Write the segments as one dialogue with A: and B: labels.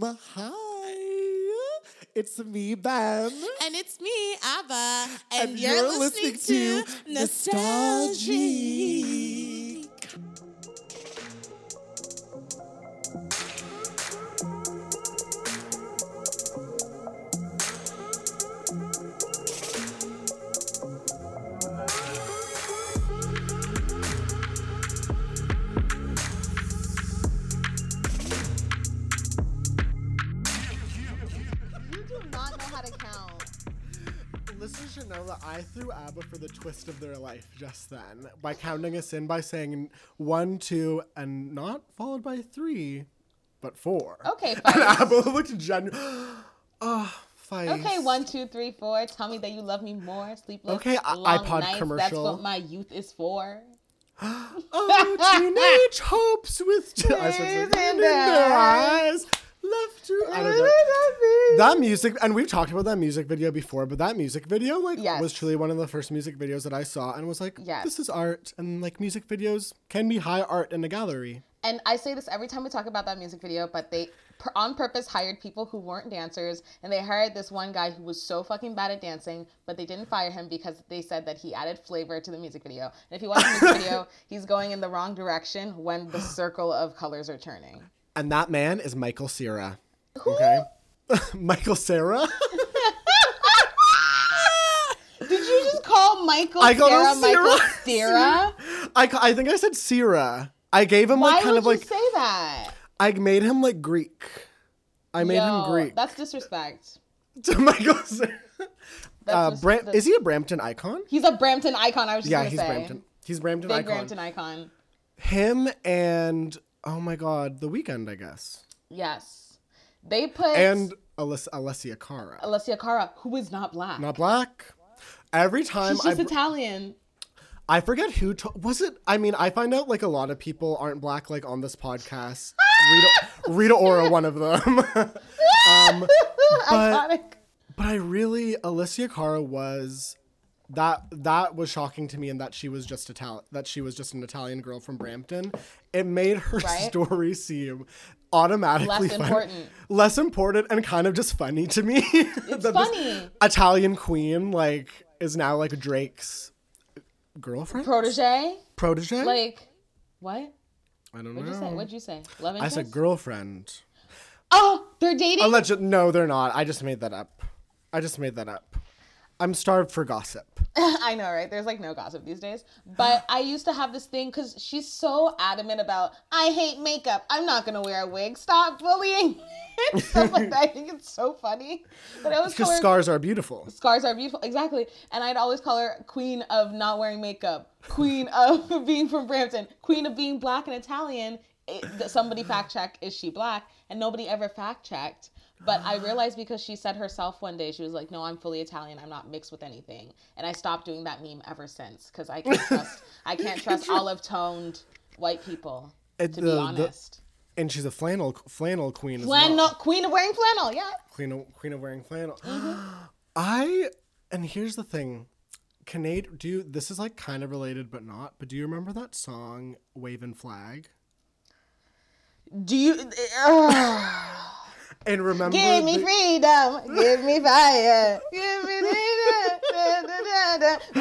A: Hi. It's me, Ben.
B: And it's me, Abba. And,
A: And
B: you're,
A: you're
B: listening,
A: listening
B: to
A: Nostalgia.
B: Nostalgic.
A: I threw ABBA for the twist of their life just then by counting us in by saying one, two, and not followed by three, but four.
C: Okay,
A: And. ABBA looked genuine. Ah, fine.
C: Okay, one, two, three, four. Tell me that you love me more. Sleepless.
A: Okay, I-
C: long
A: iPod
C: nights. That's what my youth is for.
A: Oh, teenage hopes with t- I started
C: Tears in their
A: eyes. Left to I don't know. That music, and we've talked about that music video before, but that music video, like,
C: Yes.
A: was truly one of the first music videos that I saw, and was like,
C: Yes.
A: "This is art." And like, music videos can be high art in a gallery.
C: And I say this every time we talk about that music video, but they on purpose hired people who weren't dancers, and they hired this one guy who was so fucking bad at dancing, but they didn't fire him because they said that he added flavor to the music video. And if you watch the music video, he's going in the wrong direction when the circle of colors are turning.
A: And that man is Michael Cera. Okay, Michael Cera.
C: Did you just call Michael
A: I called him
C: Michael
A: Cera. I, ca- I think I said Cera. I gave him
C: Why
A: like kind
C: would
A: of like you
C: say that?
A: I made him like Greek. I made
C: Yo,
A: him Greek.
C: That's disrespect.
A: to Michael Cera. Uh,
C: just-
A: Bram-
C: that's-
A: is he a Brampton icon?
C: He's a Brampton icon. I was just
A: Yeah,
C: gonna
A: he's
C: say.
A: Brampton. He's Brampton
C: Big
A: icon.
C: Brampton icon.
A: Him and oh my god, The Weeknd, I guess,
C: Yes. They put
A: and Aless- Alessia Cara.
C: Alessia Cara, who is not black.
A: Not black. Every time
C: She's
A: I,
C: just Italian.
A: I forget who to- was it. I mean, I find out like a lot of people aren't black, like on this podcast. Rita, Rita Ora, one of them. um,
C: Iconic.
A: but I really Alessia Cara was that that was shocking to me, and that she was just Italian. That she was just an Italian girl from Brampton. It made her
C: Right?
A: story seem automatically
C: Less
A: fun-
C: important.
A: less important, and kind of just funny to me.
C: It's funny.
A: Italian queen like is now like Drake's girlfriend,
C: Protege.
A: protege.
C: Like what?
A: I don't know
C: What'd
A: know.
C: you say? What'd you say? Love
A: I said girlfriend.
C: Oh, they're dating.
A: Alleged. No, they're not. I just made that up. I just made that up. I'm starved for gossip.
C: I know, right? There's like no gossip these days. But I used to have this thing because she's so adamant about, I hate makeup. I'm not going to wear a wig. Stop bullying. stuff like that. I think it's so funny. But I call
A: Because scars are beautiful.
C: scars are beautiful. Exactly. And I'd always call her queen of not wearing makeup, queen of being from Brampton, queen of being black and Italian. It, somebody fact check, is she black? And nobody ever fact checked. But I realized because she said herself one day, she was like, "No, I'm fully Italian. I'm not mixed with anything." And I stopped doing that meme ever since because I can't trust I can't trust olive toned white people.
A: It-
C: To
A: the-
C: be
A: the-
C: honest,
A: And she's a flannel flannel queen
C: flannel
A: well.
C: queen of wearing flannel. Yeah.
A: Queen of queen of wearing flannel.
C: Mm-hmm.
A: I and here's the thing. Canadian do you this is like kind of related but not, but do you remember that song Waving Flag?
C: Do you? Ugh
A: and remember
C: Give me
A: the...
C: freedom, give me fire, give me freedom.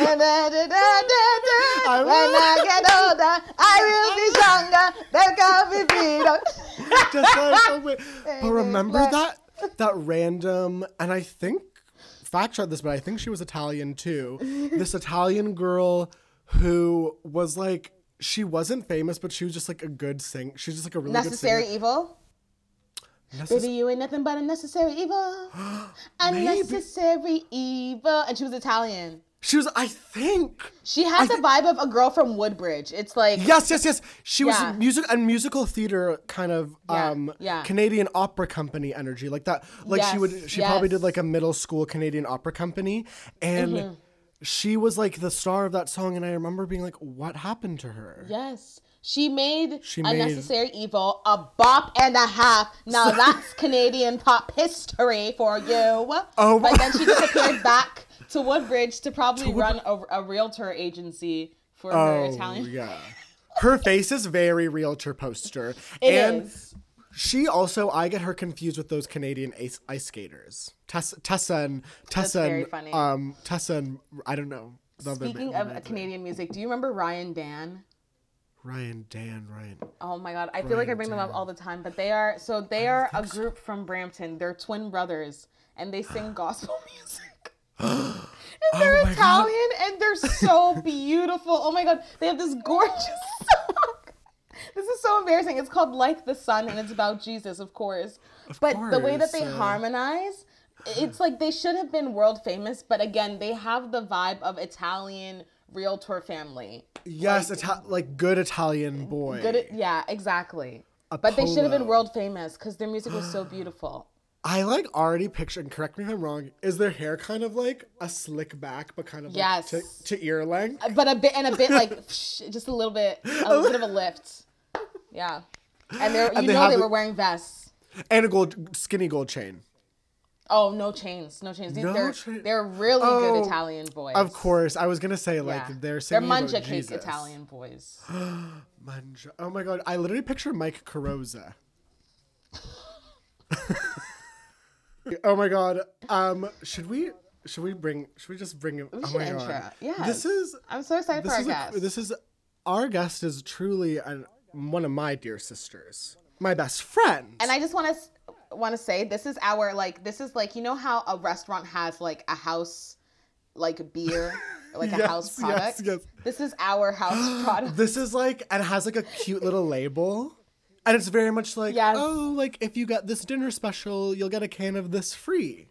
A: I will...
C: When I get older, I will be stronger. There can be freedom.
A: Just so. But remember that that random and I think fact checked this, but I think she was Italian too. This Italian girl who was like she wasn't famous, but she was just like a good singer. She's just like a really
C: necessary
A: good singer. evil. Necess-
C: Baby, you ain't nothing but a necessary evil. unnecessary evil. And she was Italian.
A: she was i think
C: She had the vibe of a girl from Woodbridge. It's like
A: yes yes yes she was music and musical theater kind of
C: Yeah,
A: um
C: yeah.
A: canadian opera company energy like that like she would
C: Yes,
A: she probably did like a middle school canadian opera company and
C: Mm-hmm.
A: she was like the star of that song and i remember being like what happened to her
C: Yes. She made
A: She
C: a
A: made-
C: necessary evil a bop and a half. Now that's Canadian pop history for you.
A: Oh.
C: But then she disappeared back to Woodbridge to probably
A: Wood-
C: run a, a realtor agency for her
A: oh
C: Italian.
A: yeah her face is very realtor poster
C: It
A: and
C: is.
A: She also, I get her confused with those Canadian ice, ice skaters. Tessa, Tessa and Tessa and
C: funny.
A: um Tessa and I don't know.
C: Speaking of Canadian music, do you remember RyanDan?
A: Ryan, Dan, Ryan.
C: Oh my god, I feel like I bring them up all the time, but they are so they are a group from Brampton. They're twin brothers and they sing gospel music. and they're
A: Oh my God.
C: Italian and they're so beautiful. Oh my god, they have this gorgeous song. This is so embarrassing. It's called Like the Sun and it's about Jesus, of course. Of but the way that they
A: uh.
C: harmonize, it's like they should have been world famous, but again, they have the vibe of Italian realtor family.
A: Yes, Ita- like good Italian boy.
C: Good yeah, exactly.
A: A
C: but they should have been world famous because their music was so beautiful.
A: I like already picture, and correct me if I'm wrong, is their hair kind of like a slick back, but kind of like
C: Yes.
A: to, to ear length?
C: Uh, but a bit and a bit like just a little bit, a little bit of a lift. Yeah, and they're you
A: they
C: know they
A: the-
C: were wearing vests.
A: And a gold, skinny gold chain.
C: Oh, no chains, no chains. These
A: No
C: they're
A: chain-
C: they're really
A: Oh,
C: good Italian boys.
A: Of course, I was gonna say like
C: yeah.
A: they're
C: they're
A: singing about
C: cake
A: Jesus.
C: Italian boys.
A: Manja. Oh my god, I literally picture Mike Carosa. oh my god. Um, should we? Should we bring? Should we just bring him?
C: We
A: oh my
C: intro.
A: god.
C: Yes.
A: This is.
C: I'm so excited for our
A: is. A,
C: guest.
A: this is. Our guest is truly an, one of my dear sisters, my best friend.
C: And I just want to want to say this is our like this is like you know how a restaurant has like a house like a beer like a house product.
A: yes.
C: This is our house product.
A: This is like, and it has like a cute little label. And it's very much like,
C: Yes.
A: oh, like if you get this dinner special, you'll get a can of this free.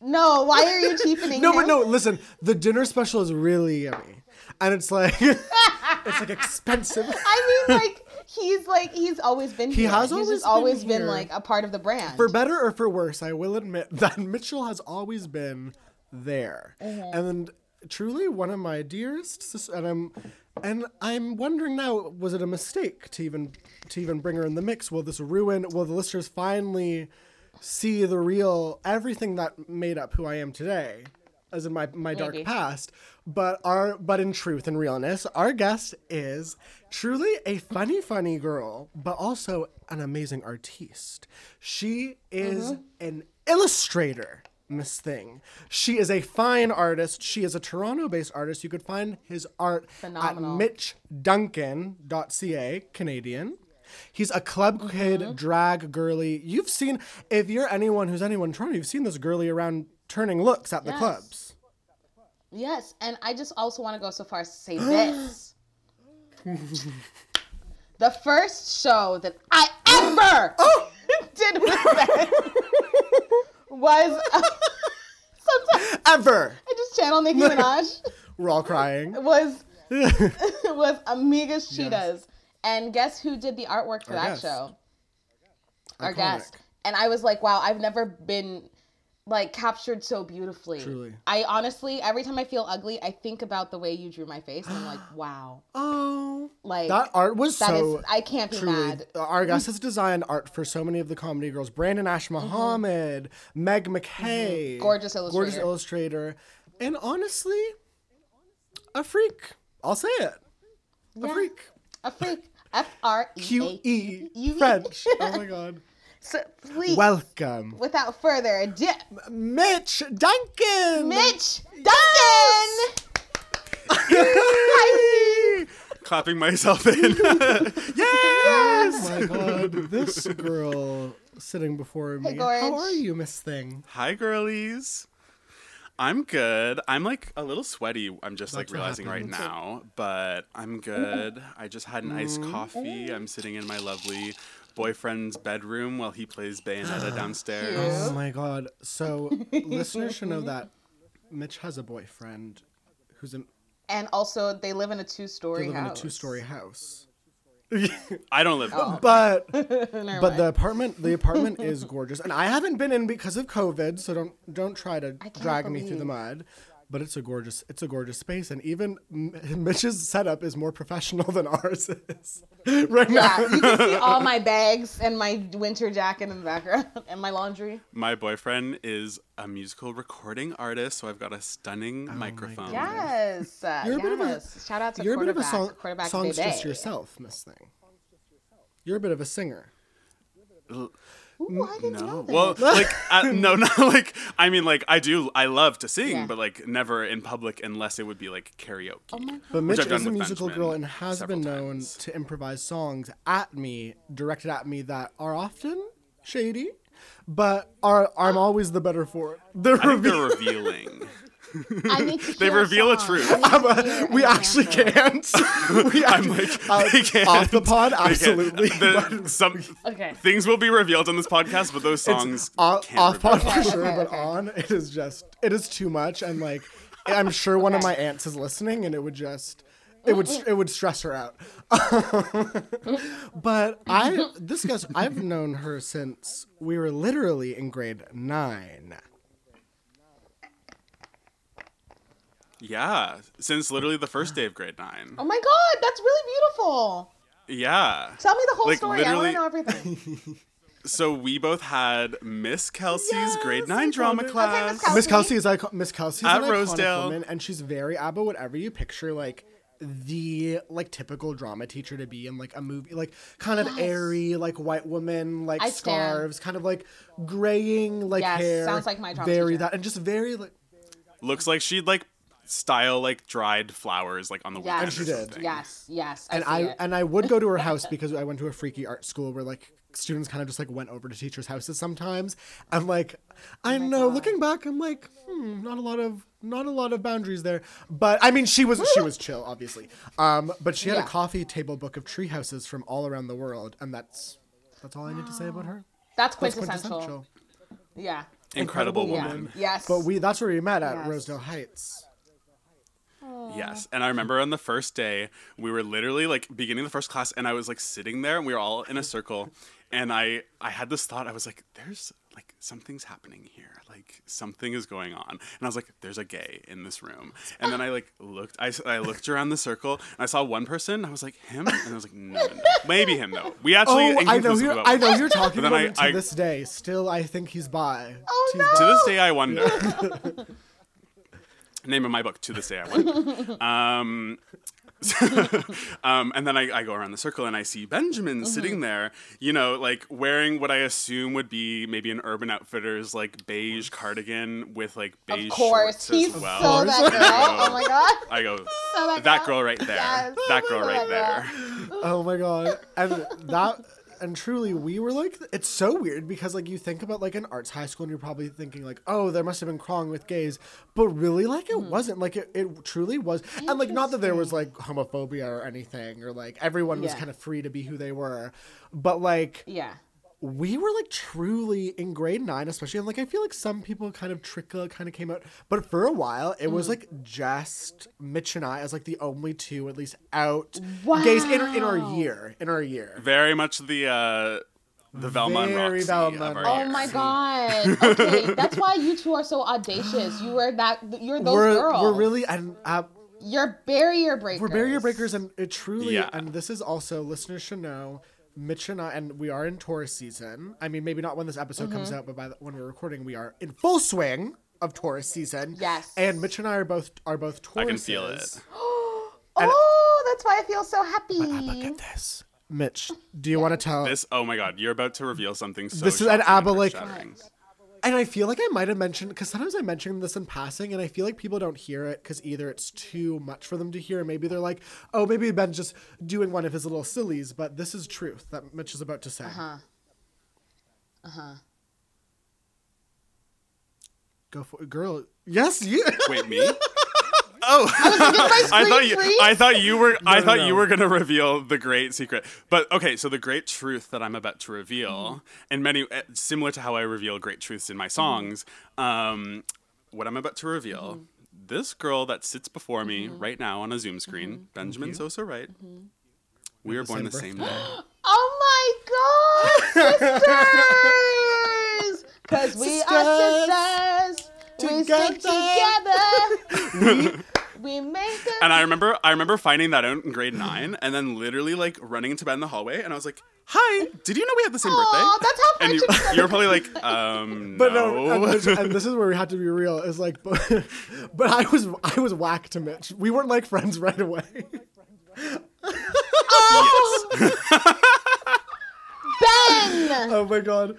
C: No, why are you cheapening
A: No,
C: him?
A: but no, listen, the dinner special is really yummy. And it's like, it's like expensive.
C: I mean, like he's like he's always been.
A: He
C: here.
A: has
C: he's
A: always
C: just
A: been
C: always been,
A: here.
C: like a part of the brand.
A: For better or for worse, I will admit that Mitchell has always been there.
C: Mm-hmm.
A: And truly one of my dearest and I'm and I'm wondering now, was it a mistake to even to even bring her in the mix? Will this ruin will the listeners finally see the real everything that made up who I am today? As in my, my dark
C: Maybe.
A: past, but our but in truth and realness, our guest is truly a funny, funny girl, but also an amazing artiste. She is mm-hmm. an illustrator, Miss Thing. She is a fine artist. She is a Toronto-based artist. You could find his art
C: Phenomenal.
A: at mitchduncan.ca, Canadian. He's a club kid, mm-hmm. drag girly. You've seen, if you're anyone who's anyone in Toronto, you've seen this girly around turning looks at the clubs.
C: yes, and I just also want to go so far as to say this. the first show that I ever
A: Oh!
C: did with Ben was. Uh, sometimes
A: Ever.
C: I just channel Nicki Minaj.
A: We're all crying.
C: was was Amigas Cheetahs. And guess who did the artwork for
A: Our
C: that
A: guest.
C: show? Our
A: Iconic.
C: guest. And I was like, wow, I've never been like captured so beautifully.
A: Truly.
C: I honestly, every time I feel ugly, I think about the way you drew my face and I'm like, wow.
A: Oh.
C: Like
A: That art was
C: that is-
A: so
C: I can't be
A: truly.
C: mad.
A: Our guest has designed art for so many of the comedy girls. Brandon Ash Mohammed, Meg McKay.
C: Mm-hmm. Gorgeous
A: Gorgeous
C: illustrator.
A: illustrator. And honestly, a freak. I'll say it. A
C: Yeah.
A: freak.
C: A freak. F R E
A: Q E. French. Oh my god.
C: So please,
A: Welcome.
C: without further ado,
A: Mitch Duncan.
C: Mitch Duncan.
A: Yay!
D: clapping myself in. Yes.
A: Oh my god. This girl sitting before me.
C: Gorge.
A: How are you, Miss Thing?
D: Hi, girlies. I'm good. I'm like a little sweaty. I'm just like
A: That's what
D: realizing right now, but I'm good. I just had an iced
A: Mm-hmm.
D: coffee. I'm sitting in my lovely boyfriend's bedroom while he plays Bayonetta downstairs.
A: Oh my god. So listeners should know that Mitch has a boyfriend who's in
C: And also, they live in a two-story
A: live in a
C: house.
A: two-story house.
D: I don't live.
C: Oh.
A: But but
C: mind.
A: the apartment the apartment is gorgeous. And I haven't been in because of COVID, so don't don't try to
C: can't
A: drag me through the
C: believe-
A: mud. But it's a gorgeous it's a gorgeous space and even Mitch's setup is more professional than ours is. right
C: Yeah,
A: now.
C: you can see all my bags and my winter jacket in the background and my laundry.
D: My boyfriend is a musical recording artist, so I've got a stunning microphone.
C: Yes, uh,
A: You're a bit of a-
C: Shout out to
A: You're a bit of a
C: quarterback,
A: song
C: quarterback
A: songstress
C: baby.
A: yourself, Miss Thing. You're a bit of a singer.
C: Ooh, I didn't know
D: No. Well, like uh, no, not like I mean, like I do. I love to sing,
C: Yeah.
D: but like never in public unless it would be like karaoke.
C: Oh my God.
A: But Mitch is a musical
D: Benjamin
A: girl and has been known
D: times.
A: to improvise songs at me, directed at me that are often shady, but are I'm always the better for it. The
D: I think they're revealing.
C: I need to
D: They reveal a
C: song.
D: truth.
C: I need to
A: we actually can't. we
D: I'm like,
A: uh,
D: they can't.
A: off the pod, absolutely.
D: The- some
C: Okay.
D: things will be revealed on this podcast, but those songs
A: It's off,
D: can't
A: off pod for sure,
C: okay,
A: but on it is just it is too much, and like I'm sure one of my aunts is listening, and it would just it would it would stress her out. but I this guy's I've known her since we were literally in grade nine.
D: Yeah, since literally the first day of grade nine.
C: Oh my god, that's really beautiful.
D: Yeah.
C: Tell me the whole
D: Like,
C: story. I want
D: literally-
C: to know everything.
D: So we both had Miss Kelsey's
A: Yes,
D: grade nine drama
A: told her.
C: Okay, Miss
D: class.
C: Kelsey.
A: Miss Kelsey is like Miss Kelsey is
D: At
A: an
D: Rosedale.
A: woman, and she's very ABBA. Whatever you picture, like the like typical drama teacher to be in like a movie, like kind of airy, like white woman, like
C: I stand.
A: scarves, kind of like graying, like
C: Yes,
A: hair.
C: sounds like my drama
A: very
C: teacher.
A: that, and just very like
D: Looks like she'd like style like dried flowers like on the
C: Yes.
A: And she did.
D: something.
C: yes, yes.
A: and I
C: it.
A: and I would go to her house because I went to a freaky art school where like students kind of just like went over to teachers' houses sometimes. And like I know,
C: God.
A: looking back, I'm like, hmm, not a lot of not a lot of boundaries there. But I mean, she was she was chill, obviously. Um, but she had
C: Yeah.
A: a coffee table book of tree houses from all around the world, and that's that's all I need to say about her.
C: that's
A: That's
C: quintessential. Yeah.
D: Incredible,
A: Incredible
D: woman.
A: woman.
C: Yes.
A: But we that's where we met at
C: Yes.
A: Rosedale Heights.
D: Yes. And I remember on the first day, we were literally like beginning the first class and I was like sitting there and we were all in a circle and I I had this thought, I was like, there's like something's happening here. Like something is going on. And I was like, there's a gay in this room. And then I like looked i, I looked around the circle and I saw one person. I was like, him? And I was like, no, no, no. Maybe him though. We actually
A: Oh, I know you're
D: about
A: I
D: it.
A: know you're talking
D: But then
A: about
D: I-
A: to
D: I-
A: this day. Still, I think he's bi.
C: Oh,
A: He's
C: no.
A: bi.
D: To this day, I wonder. Name of my book. To this day, I wonder. Um, um, and then I, I go around the circle and I see Benjamin
C: Mm-hmm.
D: sitting there, you know, like wearing what I assume would be maybe an Urban Outfitters like beige cardigan with like beige
C: Of course.
D: shorts
C: He's
D: as well.
C: so that girl. Oh my god.
D: I go,
C: So that,
D: that girl right there.
C: Yes.
D: That girl
C: So
D: right
C: that
D: there.
A: Oh my god. And that and truly we were like it's so weird because like you think about like an arts high school and you're probably thinking like, oh, there must have been crawling with gays. But really like it mm-hmm. wasn't. Like it, it truly was and like not that there was like homophobia or anything or like everyone was kind of free to be who they were. But like
C: Yeah.
A: We were like truly in grade nine, especially. And like I feel like some people kind of trickle kind of came out, but for a while it
C: Mm.
A: was like just Mitch and I as like the only two at least out gays in, in our year in our year.
D: Very much the uh, the Velma and
A: Very
D: Roxie
A: Velma
D: of our
C: Oh
D: year.
C: my god. Okay, that's why you two are so audacious. You were that. You're those
A: we're
C: girls.
A: we're really and uh,
C: You're barrier breakers.
A: we're barrier breakers, and it truly
D: Yeah.
A: and this is also listeners should know. Mitch and I, and we are in Taurus season. I mean, maybe not when this episode comes
C: Mm-hmm.
A: out, but by the, when we're recording, we are in full swing of Taurus season.
C: Yes.
A: And Mitch and I are both are both Tauruses.
D: I can feel it.
C: Oh, that's why I feel so happy.
A: Look at this. Mitch, do you want to tell?
D: This, oh my god, you're about to reveal something so
A: This is an
D: shocking
A: ABBA, like-
D: earth-shattering.
A: And I feel like I might have mentioned because sometimes I mention this in passing, and I feel like people don't hear it because either it's too much for them to hear, maybe they're like, "Oh, maybe Ben's just doing one of his little sillies." But this is truth that Mitch is about to say.
C: Uh-huh. Uh-huh.
A: Go for it, girl. Yes, you.
D: Wait, me? Oh,
C: my
D: I thought you.
C: freeze?
D: I thought you were. I thought
A: no.
D: you were gonna reveal the great secret. But okay, so the great truth that I'm about to reveal,
C: Mm-hmm.
D: and many uh, similar to how I reveal great truths in my songs, um, what I'm about to reveal.
C: Mm-hmm.
D: This girl that sits before me right now on a Zoom screen,
C: Mm-hmm.
D: Benjamin Sosa Wright. We are born the
A: same
D: same day.
C: Oh my god, sisters! Because we are sisters. We stick together. we make it.
D: And I remember, I remember finding that out in grade nine, and then literally like running into bed in the hallway, and I was like, "Hi, did you know we had the same
C: Aw,
D: birthday?"
C: that's how
D: and you, you're probably like, um,
A: But
D: no.
A: no, and, Mitch- and this is where we had to be real. Is like, but, but I was I was whack to Mitch. We weren't like friends right away.
D: yes.
C: Ben.
A: Oh my god.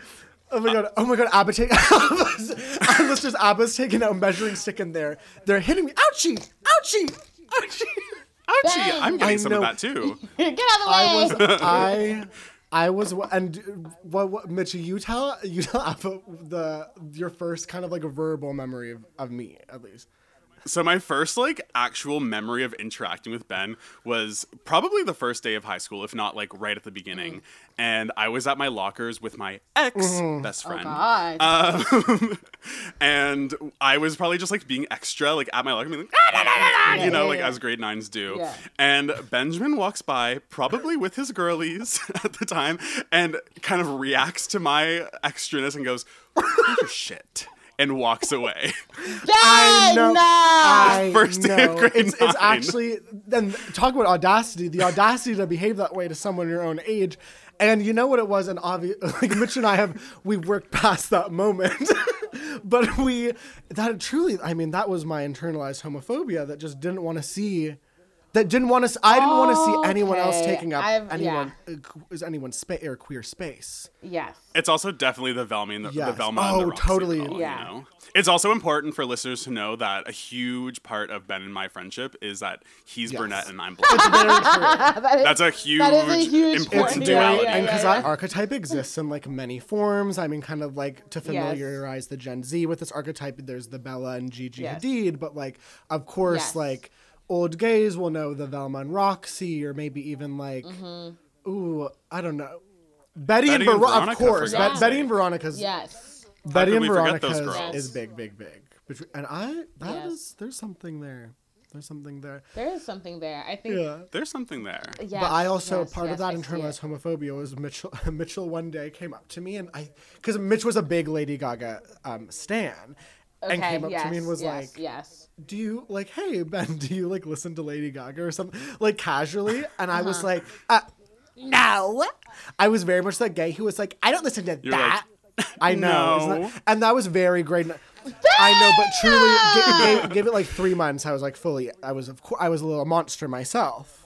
A: Oh my god. Oh my god. Abba take Abba's, our listeners, Abba's taking a measuring stick in there. They're hitting me. Ouchie! Ouchie! Ouchie!
D: Ouchie!
C: Ben.
D: I'm getting
A: I
D: some of that too.
C: Get out of the way.
A: I was I I was and what, what Mitch you tell you tell Abba the your first kind of like a verbal memory of, of me at least.
D: So my first like actual memory of interacting with Ben was probably the first day of high school, if not like right at the beginning. And I was at my lockers with my ex
A: Mm-hmm.
D: best friend.
C: God.
D: Um, and I was probably just like being extra, like at my locker, being like, "Ah, da, da, da, da," you know,
C: yeah,
D: like
C: yeah.
D: as grade nines do. And Benjamin walks by, probably with his girlies at the time, and kind of reacts to my extraness and goes, "Oh, shit. And walks away.
A: I know.
C: No.
A: I
D: First day of
A: know.
D: grade
A: It's, it's actually then talk about audacity. The audacity to behave that way to someone your own age. And you know what it was, and obvious, like Mitch and I have, we worked past that moment, but we, that truly, I mean, that was my internalized homophobia that just didn't want to see, that didn't want to, I didn't want to see anyone else taking up
C: I've-
A: anyone, uh, is anyone's space or queer space.
C: yes.
D: It's also definitely the Velma and the,
A: Yes.
D: the Velma and
A: Oh,
D: the
A: totally.
D: girl,
C: Yeah.
D: You know? It's also important for listeners to know that a huge part of Ben and my friendship is that he's
A: Yes.
D: brunette and I'm black.
A: It's.
C: That is,
D: That's a huge,
C: that is a huge
D: important
C: point.
A: very,
D: duality.
C: Yeah,
A: and because that archetype exists in like many forms. I mean, kind of like to familiarize the Gen Z with this archetype. There's the Bella and Gigi
C: Yes.
A: Hadid, but like, of course,
C: Yes.
A: like old gays will know the Velma and Roxie, or maybe even like,
C: Mm-hmm.
A: ooh, I don't know. Betty,
D: Betty
A: and,
D: and
A: Ver- of
D: Veronica, for
A: course,
C: God's
A: Betty and Veronica's
C: Yes.
A: Betty
D: could
A: and
D: we forget those
A: Veronica's
D: girls?
A: is big, big, big. And I, that is,
C: Yes.
A: there's something there. There's something there.
C: There is something there. I think.
A: Yeah.
D: There's something there.
C: Yeah.
A: but I also
C: yes,
A: part
C: yes,
A: of that
C: I see
A: internalized homophobia was Mitchell. Mitchell one day came up to me and I, because Mitch was a big Lady Gaga um, stan, and came up
C: yes,
A: to me and was
C: yes,
A: like,
C: yes.
A: "Do you like, hey Ben, do you like listen to Lady Gaga or something like casually?" And I
C: Uh-huh.
A: was like, uh, "No." I was very much that gay who was like, "I don't listen to
D: You're
A: that." I know,
D: No.
A: that- and that was very great. I know, but truly, give, give, give it like three months. I was like fully. I was of course. I was a little monster myself.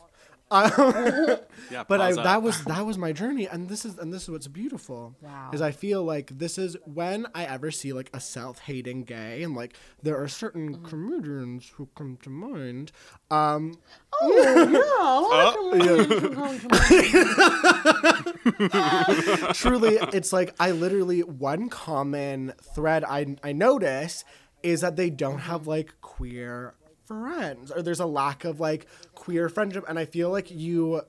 D: Yeah,
A: but I, that was that was my journey and this is and this is what's beautiful
C: Wow.
A: is i feel like this is when i ever see like a self-hating gay and like there are certain
C: Mm-hmm.
A: comedians who come to mind um truly it's like i literally one common thread i i notice is that they don't have like queer friends or there's a lack of like queer friendship and i feel like you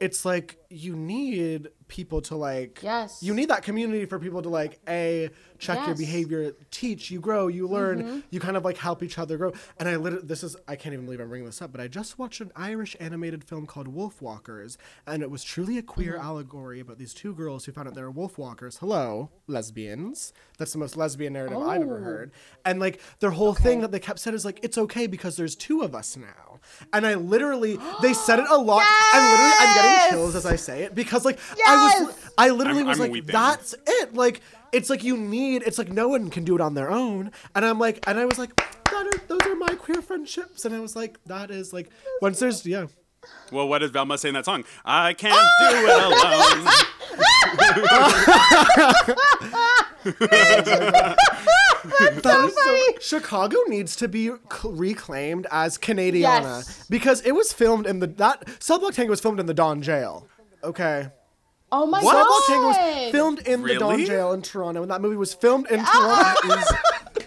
A: it's like you need people to like
C: Yes.
A: you need that community for people to like a check your behavior teach you grow you learn
C: Mm-hmm.
A: you kind of like help each other grow and i literally this is i can't even believe i'm bringing this up but i just watched an irish animated film called Wolfwalkers and it was truly a queer
C: Mm-hmm.
A: allegory about these two girls who found out they were wolf walkers hello lesbians that's the most lesbian narrative i've ever
C: Oh.
A: heard and like their whole thing that they kept said is like it's okay because there's two of us now and i literally they said it a lot yes! and literally i'm getting chills as i say it because like i was I literally
D: I'm-
A: was
D: I'm
A: like
D: weeping.
A: that's it like it's like you need it's like no one can do it on their own and i'm like and i was like that are, those are my queer friendships and i was like that is like once there's yeah
D: Well, what did Velma say in that song? I can't do it alone.
A: That is so- Chicago needs to be c- reclaimed as Canadiana
C: Yes.
A: because it was filmed in the that Cell Block Tango was filmed in the Don Jail. Okay.
C: Oh my
A: Cell
C: god.
A: Block Tango was filmed in the Don Jail in Toronto, and that movie was filmed in
C: Ah!
A: Toronto.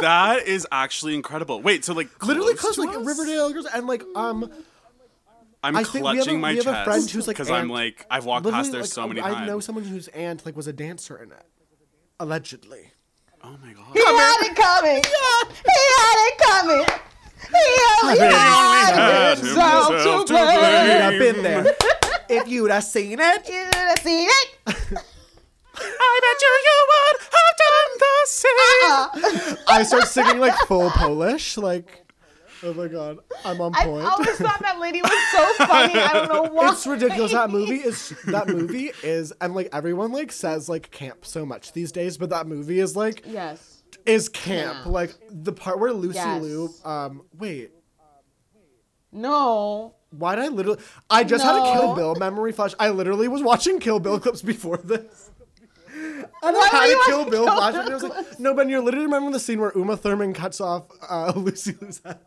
D: that is actually incredible. Wait, so like
A: Literally,
D: close to
A: like
D: us?
A: Riverdale girls and like um
D: I'm
A: I think we have a-
D: clutching my
A: we have a
D: chest
A: friend who's, like,
D: because I'm like I've walked
A: literally,
D: past there
A: like,
D: so many
A: I
D: times.
A: know someone whose aunt like was a dancer in it, allegedly.
D: oh my god.
C: He had it coming. Yeah. He had it coming. He only
A: Had
C: had
D: himself
C: himself
D: to
C: to
A: You'd
C: blame.
A: have been there if you'd have seen it.
C: You should have seen it.
D: I bet you you would have done the same.
C: Uh,
A: I start singing like full Polish, like. Oh my god, I'm on point.
C: I always thought that lady was so funny. I don't know why.
A: it's ridiculous. That movie is that movie is and like everyone like says like camp so much these days, but that movie is like
C: Yes.
A: is camp.
C: Yeah.
A: Like the part where Lucy
C: Yes.
A: Liu um wait.
C: No.
A: Why did I literally? I just had a Kill Bill memory flash. I literally was watching Kill Bill clips before this. And
C: Why
A: I had a Kill Bill
C: Kill
A: flash,
C: Bill
A: and I was like, "No, Ben, you're literally remembering the scene where Uma Thurman cuts off uh, Lucy Liu's head."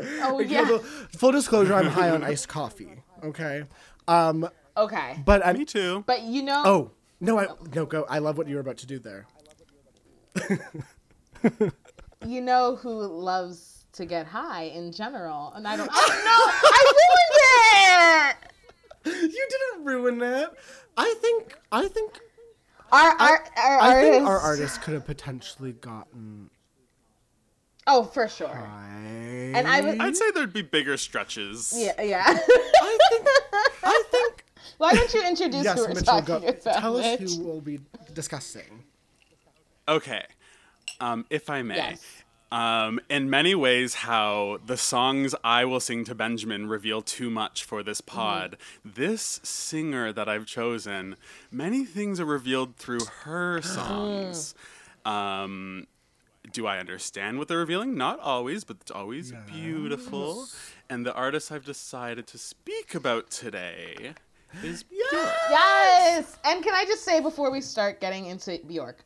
C: Oh
A: Kill
C: yeah.
A: Full disclosure: I'm high on iced coffee. Okay, um,
C: Okay.
A: but I
D: Me too.
C: But you know.
A: Oh no, I no go. I love what you were about to do there.
C: you know who loves to get high in general, and I don't. I know I ruined it.
A: You didn't ruin it. I think. I think.
C: Our our our
A: I think our
C: artists-
A: artist could have potentially gotten
C: Oh, for sure.
A: high.
C: And I would.
D: I'd say there'd be bigger stretches.
C: Yeah, yeah.
A: I think. I think.
C: Why don't you introduce
A: yes,
C: who we're
A: Mitchell.
C: talking
A: Go,
C: about?
A: tell us who we'll be discussing.
D: Okay. Um, if I may.
C: Yes.
D: Um, in many ways, how the songs I will sing to Benjamin reveal too much for this
C: Mm-hmm.
D: pod. This singer that I've chosen, many things are revealed through her songs. Um, do I understand what they're revealing? Not always, but it's always beautiful. And the artist I've decided to speak about today is Björk.
C: Yes. And can I just say before we start getting into Bjork,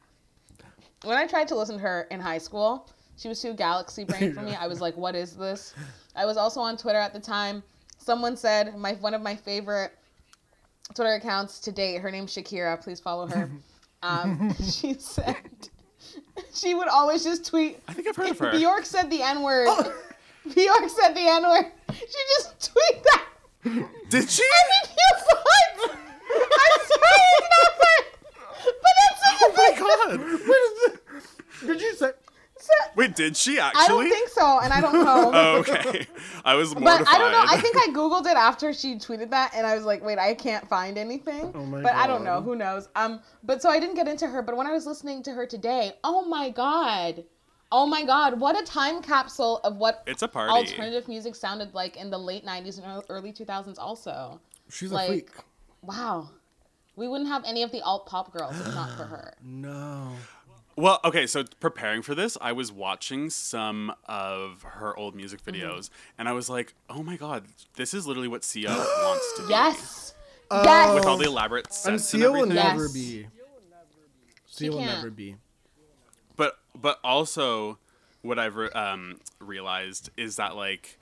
C: when I tried to listen to her in high school, she was too galaxy brain for me. I was like, "What is this?" I was also on Twitter at the time. Someone said my one of my favorite Twitter accounts to date. Her name's Shakira. Please follow her. Um, she said she would always just tweet.
D: I think I've heard of her.
C: Bjork said the N word. Bjork said the N word. She just tweet that.
D: Did she?
C: I think you what? I'm sorry, it's not fair. But that's such a
D: Oh my
C: big-
D: god!
A: Did you say?
C: So-
D: Wait, did she actually?
C: I don't think so, and I don't know.
D: Oh, okay. I was
C: But. I don't know. I think I googled it after she tweeted that, and I was like, "Wait, I can't find anything."
A: Oh my
C: but I don't know. Who knows? Um. But so I didn't get into her. But when I was listening to her today, oh my god, oh my god, what a time capsule of what
D: It's a party.
C: alternative music sounded like in the late '90s and early 2000s. Also,
A: She's
C: Like-
A: a freak.
C: wow, we wouldn't have any of the alt pop girls if not for her.
A: No.
D: Well, okay, so preparing for this, I was watching some of her old music
C: Mm-hmm.
D: videos, and I was like, "Oh my god, this is literally what Sia wants to be."
C: Yes.
A: Oh.
C: yes.
D: With all the elaborate sets
A: And
D: and,
A: Sia will never
C: Yes.
A: be.
C: She
A: Sia will
C: can't.
A: never be.
D: But but also, what I've re- um, realized is that like.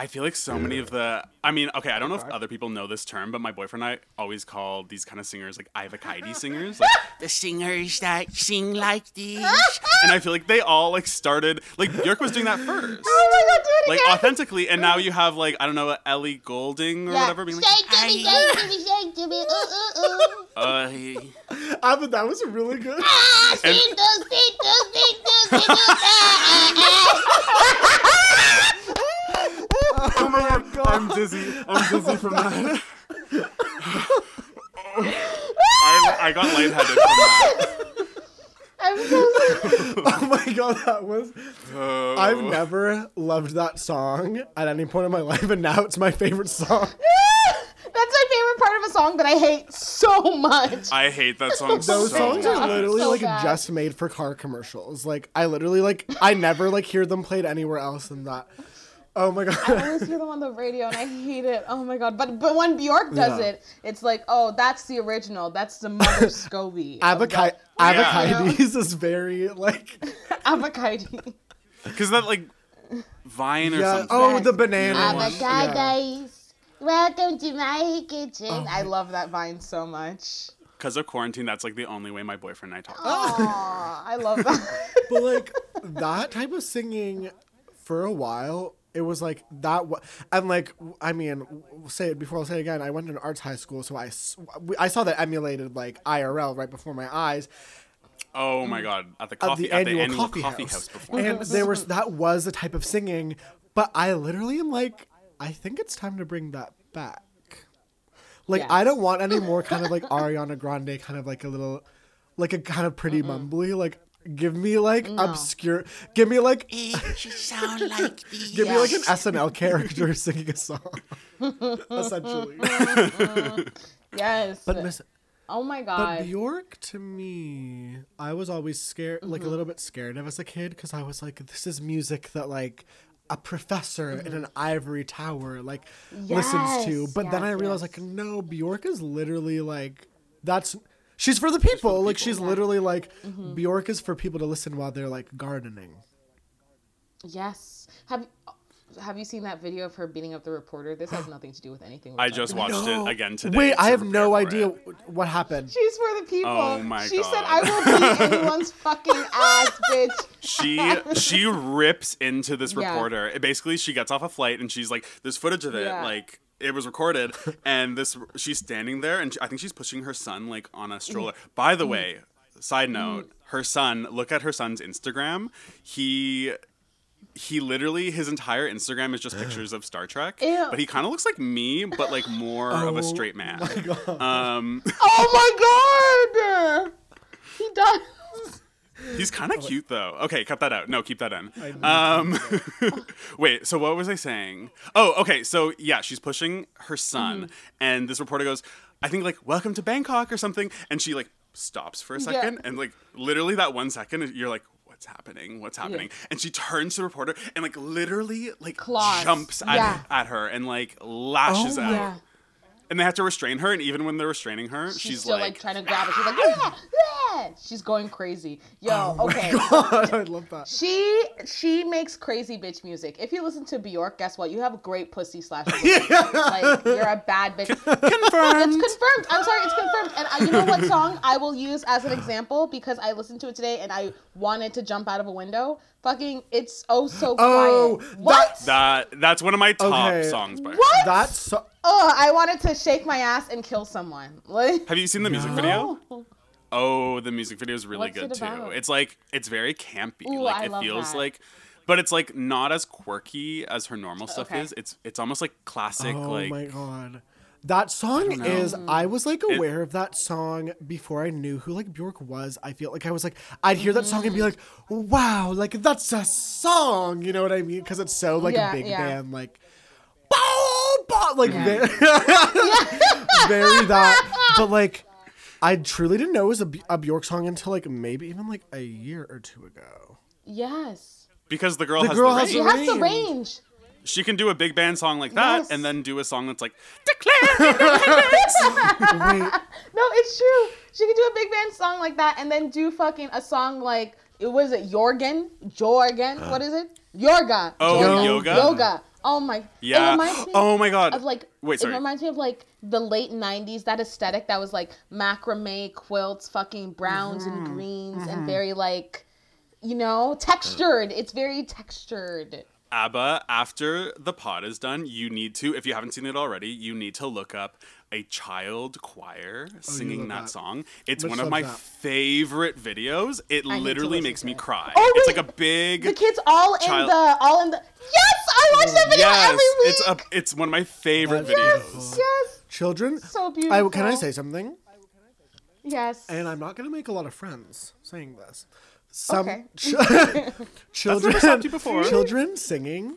D: I feel like so many of the. I mean, okay, I don't know if other people know this term, but my boyfriend and I always call these kind of singers like Ivakaidi singers, like the singers that sing like these. and I feel like they all like started like Björk was doing that first.
C: Oh my god, do it
D: like authentically, and now you have like I don't know Ellie Goulding or
C: Yeah.
D: whatever being like,
B: Shake
D: uh.
A: Ah, but that was really good.
B: Ah,
D: And-
B: sing those, sing those, sing those, sing those, ah, ah,
A: oh my god.
D: I'm dizzy. I'm dizzy from that. I, I got lightheaded from that.
C: I'm so sorry.
A: Oh my god, that was.
D: Oh.
A: I've never loved that song at any point in my life, and now it's my favorite song.
C: That's my favorite part of a song that I hate so much.
D: I hate that song so
A: Those songs
C: bad.
A: are literally
C: So
A: like
C: bad.
A: just made for car commercials. Like I literally like I never like hear them played anywhere else than that. Oh my god!
C: I always hear them on the radio and I hate it. Oh my god! But but when Bjork does
A: Yeah.
C: it, it's like, oh, that's the original. That's the mother Scobie. of
A: Avocado
C: the-
A: Avocados is very like
C: Avocado.
D: Because that like Vine or
A: yeah.
D: something.
A: Oh, the banana one. Yeah.
B: Welcome to my kitchen.
A: Oh.
C: I love that vine so much.
D: Because of quarantine, that's like the only way my boyfriend and I talk.
C: Aw, I love that.
A: But like that type of singing for a while, it was like that. wa- And like, I mean, w- say it before I'll say it again. I went to an arts high school, so I, s- we- I saw that emulated like IRL right before my eyes
D: Oh my god! At the
A: at
D: coffee
A: the
D: at
A: annual,
D: the annual
A: coffee,
D: coffee,
A: house.
D: house, before.
A: and there was that was the type of singing. But I literally am like, I think it's time to bring that back. Like I don't want any more kind of like Ariana Grande, kind of like a little, like a kind of pretty mumbly. Like give me like obscure, give me like,
B: She sound like the
A: give me like an SNL character singing a song, essentially.
C: yes.
A: But miss,
C: oh my god. but.
A: Bjork to me, I was always scared, like a mm-hmm. little bit scared of as a kid, because I was like, this is music that like a professor mm-hmm. in an ivory tower like listens to.
C: Yes,
A: But then I realized
C: yes.
A: like no, Bjork is literally like that's she's for the people. like she's literally like
C: Mm-hmm.
A: Bjork is for people to listen while they're like gardening.
C: Yes. Have have you seen that video of her beating up the reporter? This has nothing to do with anything.
D: I just
C: about.
D: watched
A: No.
D: it again today.
A: Wait,
D: to
A: I have no idea
D: it.
A: what happened.
C: She's for the people.
D: Oh my God.
C: she said, "I will beat anyone's fucking ass, bitch."
D: she she rips into this reporter. It basically, she gets off a flight and she's like, "There's footage of it,
C: Yeah.
D: like." It was recorded, and this she's standing there, and I think she's pushing her son like on a stroller. By
C: Mm.
D: the way, side note, her son. Look at her son's Instagram. He he literally his entire Instagram is just pictures of Star Trek.
C: Ew.
D: But he kind of looks like me, but like more of a straight man. Um,
C: Oh my god! He does.
D: He's kind of cute though. Okay, cut that out. No, keep that in. Um, wait. So what was I saying? Oh, okay. So yeah, she's pushing her son,
C: Mm-hmm.
D: and this reporter goes, "I think like welcome to Bangkok or something," and she like stops for a
C: Yeah.
D: second, and like literally that one second, you're like. What's happening? What's happening? And she turns to the reporter and like literally like
C: Claws.
D: jumps at,
C: Yeah.
D: at her and like lashes
A: Oh
D: out.
C: Yeah.
D: And they have to restrain her. And even when they're restraining her,
C: She's,
D: she's,
C: still like,
D: like,
C: trying to grab it. She's like, ah, yeah, yeah. She's going crazy. Yo, oh okay.
A: I love that.
C: She she makes crazy bitch music. If you listen to Bjork, guess what? You have great pussy slash. like you're a bad bitch.
D: confirmed.
C: It's confirmed. I'm sorry, it's confirmed. And I, you know what song I will use as an example because I listened to it today and I wanted to jump out of a window. Fucking, it's oh so oh, quiet.
A: Oh,
C: what?
D: That that's one of my top
A: Okay.
D: songs by her.
C: what?
A: That's so
C: Oh, I wanted to shake my ass and kill someone. Like,
D: Have you seen the music video? Oh, the music video is really
C: What's
D: good
C: it
D: too. It's like it's very campy.
C: Ooh,
D: like
C: I
D: it
C: love
D: feels
C: that.
D: like but it's like not as quirky as her normal stuff
C: Okay.
D: is. It's it's almost like classic
A: Oh
D: like
A: my god. That song
D: know.
A: is I was like aware of that song before I knew who like Bjork was. I feel like I was like I'd hear that song and be mm. like, "Wow, like that's a song." You know what I mean? Cuz it's so like
C: Yeah,
A: big
C: yeah.
A: band like bow, bow, like
C: Yeah.
A: very, very that. But like I truly didn't know it was a Bjork song until like maybe even like a year or two ago.
C: yes.
D: because the girl
A: The
D: has
A: girl
D: the
A: has
C: She
D: range.
C: has the
A: range.
C: Range.
D: She can do a big band song like that
C: Yes.
D: and then do a song that's like declare
C: No, it's true. She could do a big band song like that and then do fucking a song like it was it Jorgen? Jorgen? What is it? Yorga.
D: Oh,
C: Jorgen.
D: yoga?
C: Yoga. Oh my.
D: Yeah.
C: It reminds me
D: Oh my god.
C: of like
D: Wait, sorry.
C: it reminds me of like the late 90s that aesthetic that was like macrame quilts fucking browns
D: Mm-hmm.
C: and greens and very like you know textured it's very textured
D: ABBA, after the pod is done, you need to, if you haven't seen it already, you need to look up a child choir oh, singing
A: love
D: that,
A: that.
D: song. It's
A: Which
D: one of my
A: that?
D: favorite videos. It
C: need to
D: literally makes me cry.
C: Oh,
D: it's
C: wait.
D: like a big
C: the kids all in the all in the yes i watch that video
D: Yes,
C: every week
D: it's a it's one of my favorite
A: That's
D: videos.
C: yes yes
A: children.
C: so beautiful.
A: I,
C: beautiful
A: can I say something?
C: yes
A: And I'm not gonna make a lot of friends saying this. Some
C: Okay.
A: ch- children,
D: never you before.
A: children singing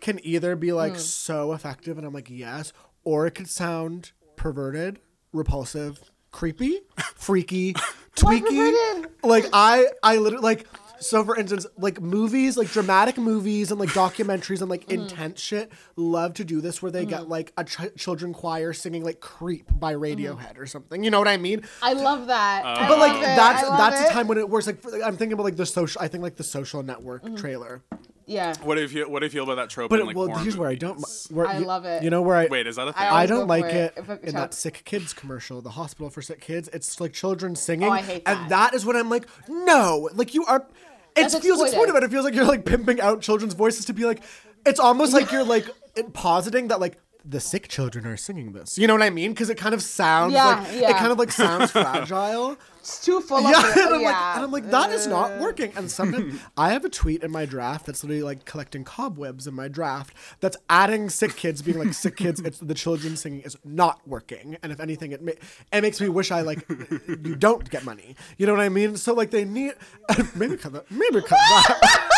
A: can either be like so effective, and I'm like yes, or it could sound perverted, repulsive, creepy, freaky, tweaky. Like I, I literally like. So for instance, like movies, like dramatic movies and like documentaries and like
C: Hmm.
A: intense shit, love to do this where they get like a ch- children choir singing like "Creep" by
C: Hmm.
A: Radiohead or something. You know what I mean?
C: i love that I
A: But like
C: love it.
A: that's
C: I love
A: that's
C: it.
A: the time when it works. Like for- I'm thinking about like the social. I think like the Social Network
C: Mm-hmm.
A: trailer.
C: yeah
D: What do you feel? What do you feel about that trope?
A: But
D: in, like,
A: well,
D: horror
A: here's where I don't. Where,
C: I
A: you,
C: love it.
A: You know where I.
D: Wait, is that a thing?
C: I
A: I don't like it
C: it
A: in
C: shall-
A: that sick kids commercial, the hospital for sick kids. It's like children singing,
C: Oh, I hate
A: and
C: that.
A: that is when I'm like, no, like you are. It
C: That's
A: feels
C: exploitive.
A: exploitive. It feels like you're like pimping out children's voices to be like. It's almost like you're like positing that like the sick children are singing this. You know what I mean? Because it kind of sounds
C: Yeah,
A: like it kind of like sounds fragile.
C: It's too full
A: Yeah,
C: of
A: and I'm,
C: yeah.
A: like, and I'm like, that is not working. And sometimes I have a tweet in my draft that's literally like collecting cobwebs in my draft that's adding sick kids, being like sick kids. It's the children singing is not working, and if anything, it ma- it makes me wish I like you don't get money. You know what I mean? So like they need maybe cut that. Maybe cut that.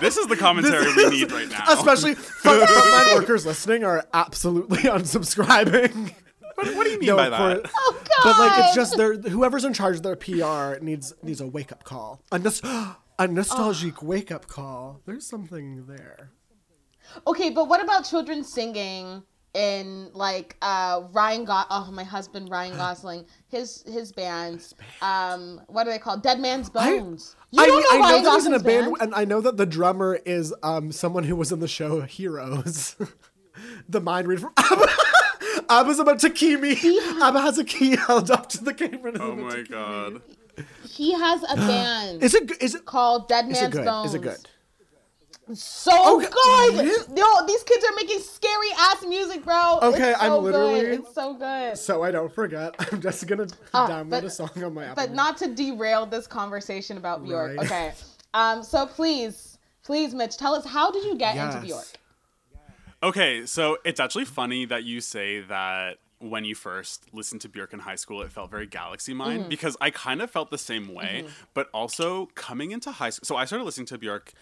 D: This is the commentary we need right now.
A: Especially front- frontline workers listening are absolutely unsubscribing.
D: What, what do you mean
A: No,
D: by
A: for-
D: that?
C: oh god
A: But like it's just their whoever's in charge of their PR needs needs a wake up call. A, nos- a nostalgic wake up call. There's something there.
C: Okay, but what about children singing in like uh Ryan Go- oh my husband Ryan Gosling his his band um what are they called Dead Man's
A: I-
C: Bones. you
A: I,
C: don't
A: I
C: know Ryan
A: know that he's in a
C: Gosling's
A: band, and I know that the drummer is um someone who was in the show Heroes. the mind read from Abba. Abba's about to key me. Abba has a key held up to the camera. and
D: Oh
A: about
D: my
A: to key
D: god.
C: He has a band
A: Is it? g- Is it?
C: called Dead
A: Is
C: Man's
A: it good?
C: Bones.
A: Is it good?
C: So
A: Okay,
C: good.
A: really?
C: Yo, these kids are making scary ass music, bro.
A: Okay,
C: it's so
A: I'm literally-
C: good. It's so good.
A: So I don't forget. I'm just gonna
C: Ah,
A: download
C: but-
A: a song on my Apple.
C: but not to derail this conversation about Bjork.
A: Right.
C: Okay. Um. So please, please, Mitch, tell us how did you get into
A: Yes.
C: Bjork?
D: Okay, so it's actually funny that you say that when you first listened to Björk in high school, it felt very Galaxy Mind
C: Mm-hmm.
D: because I kind of felt the same way. But also coming into high school, so I started listening to Björk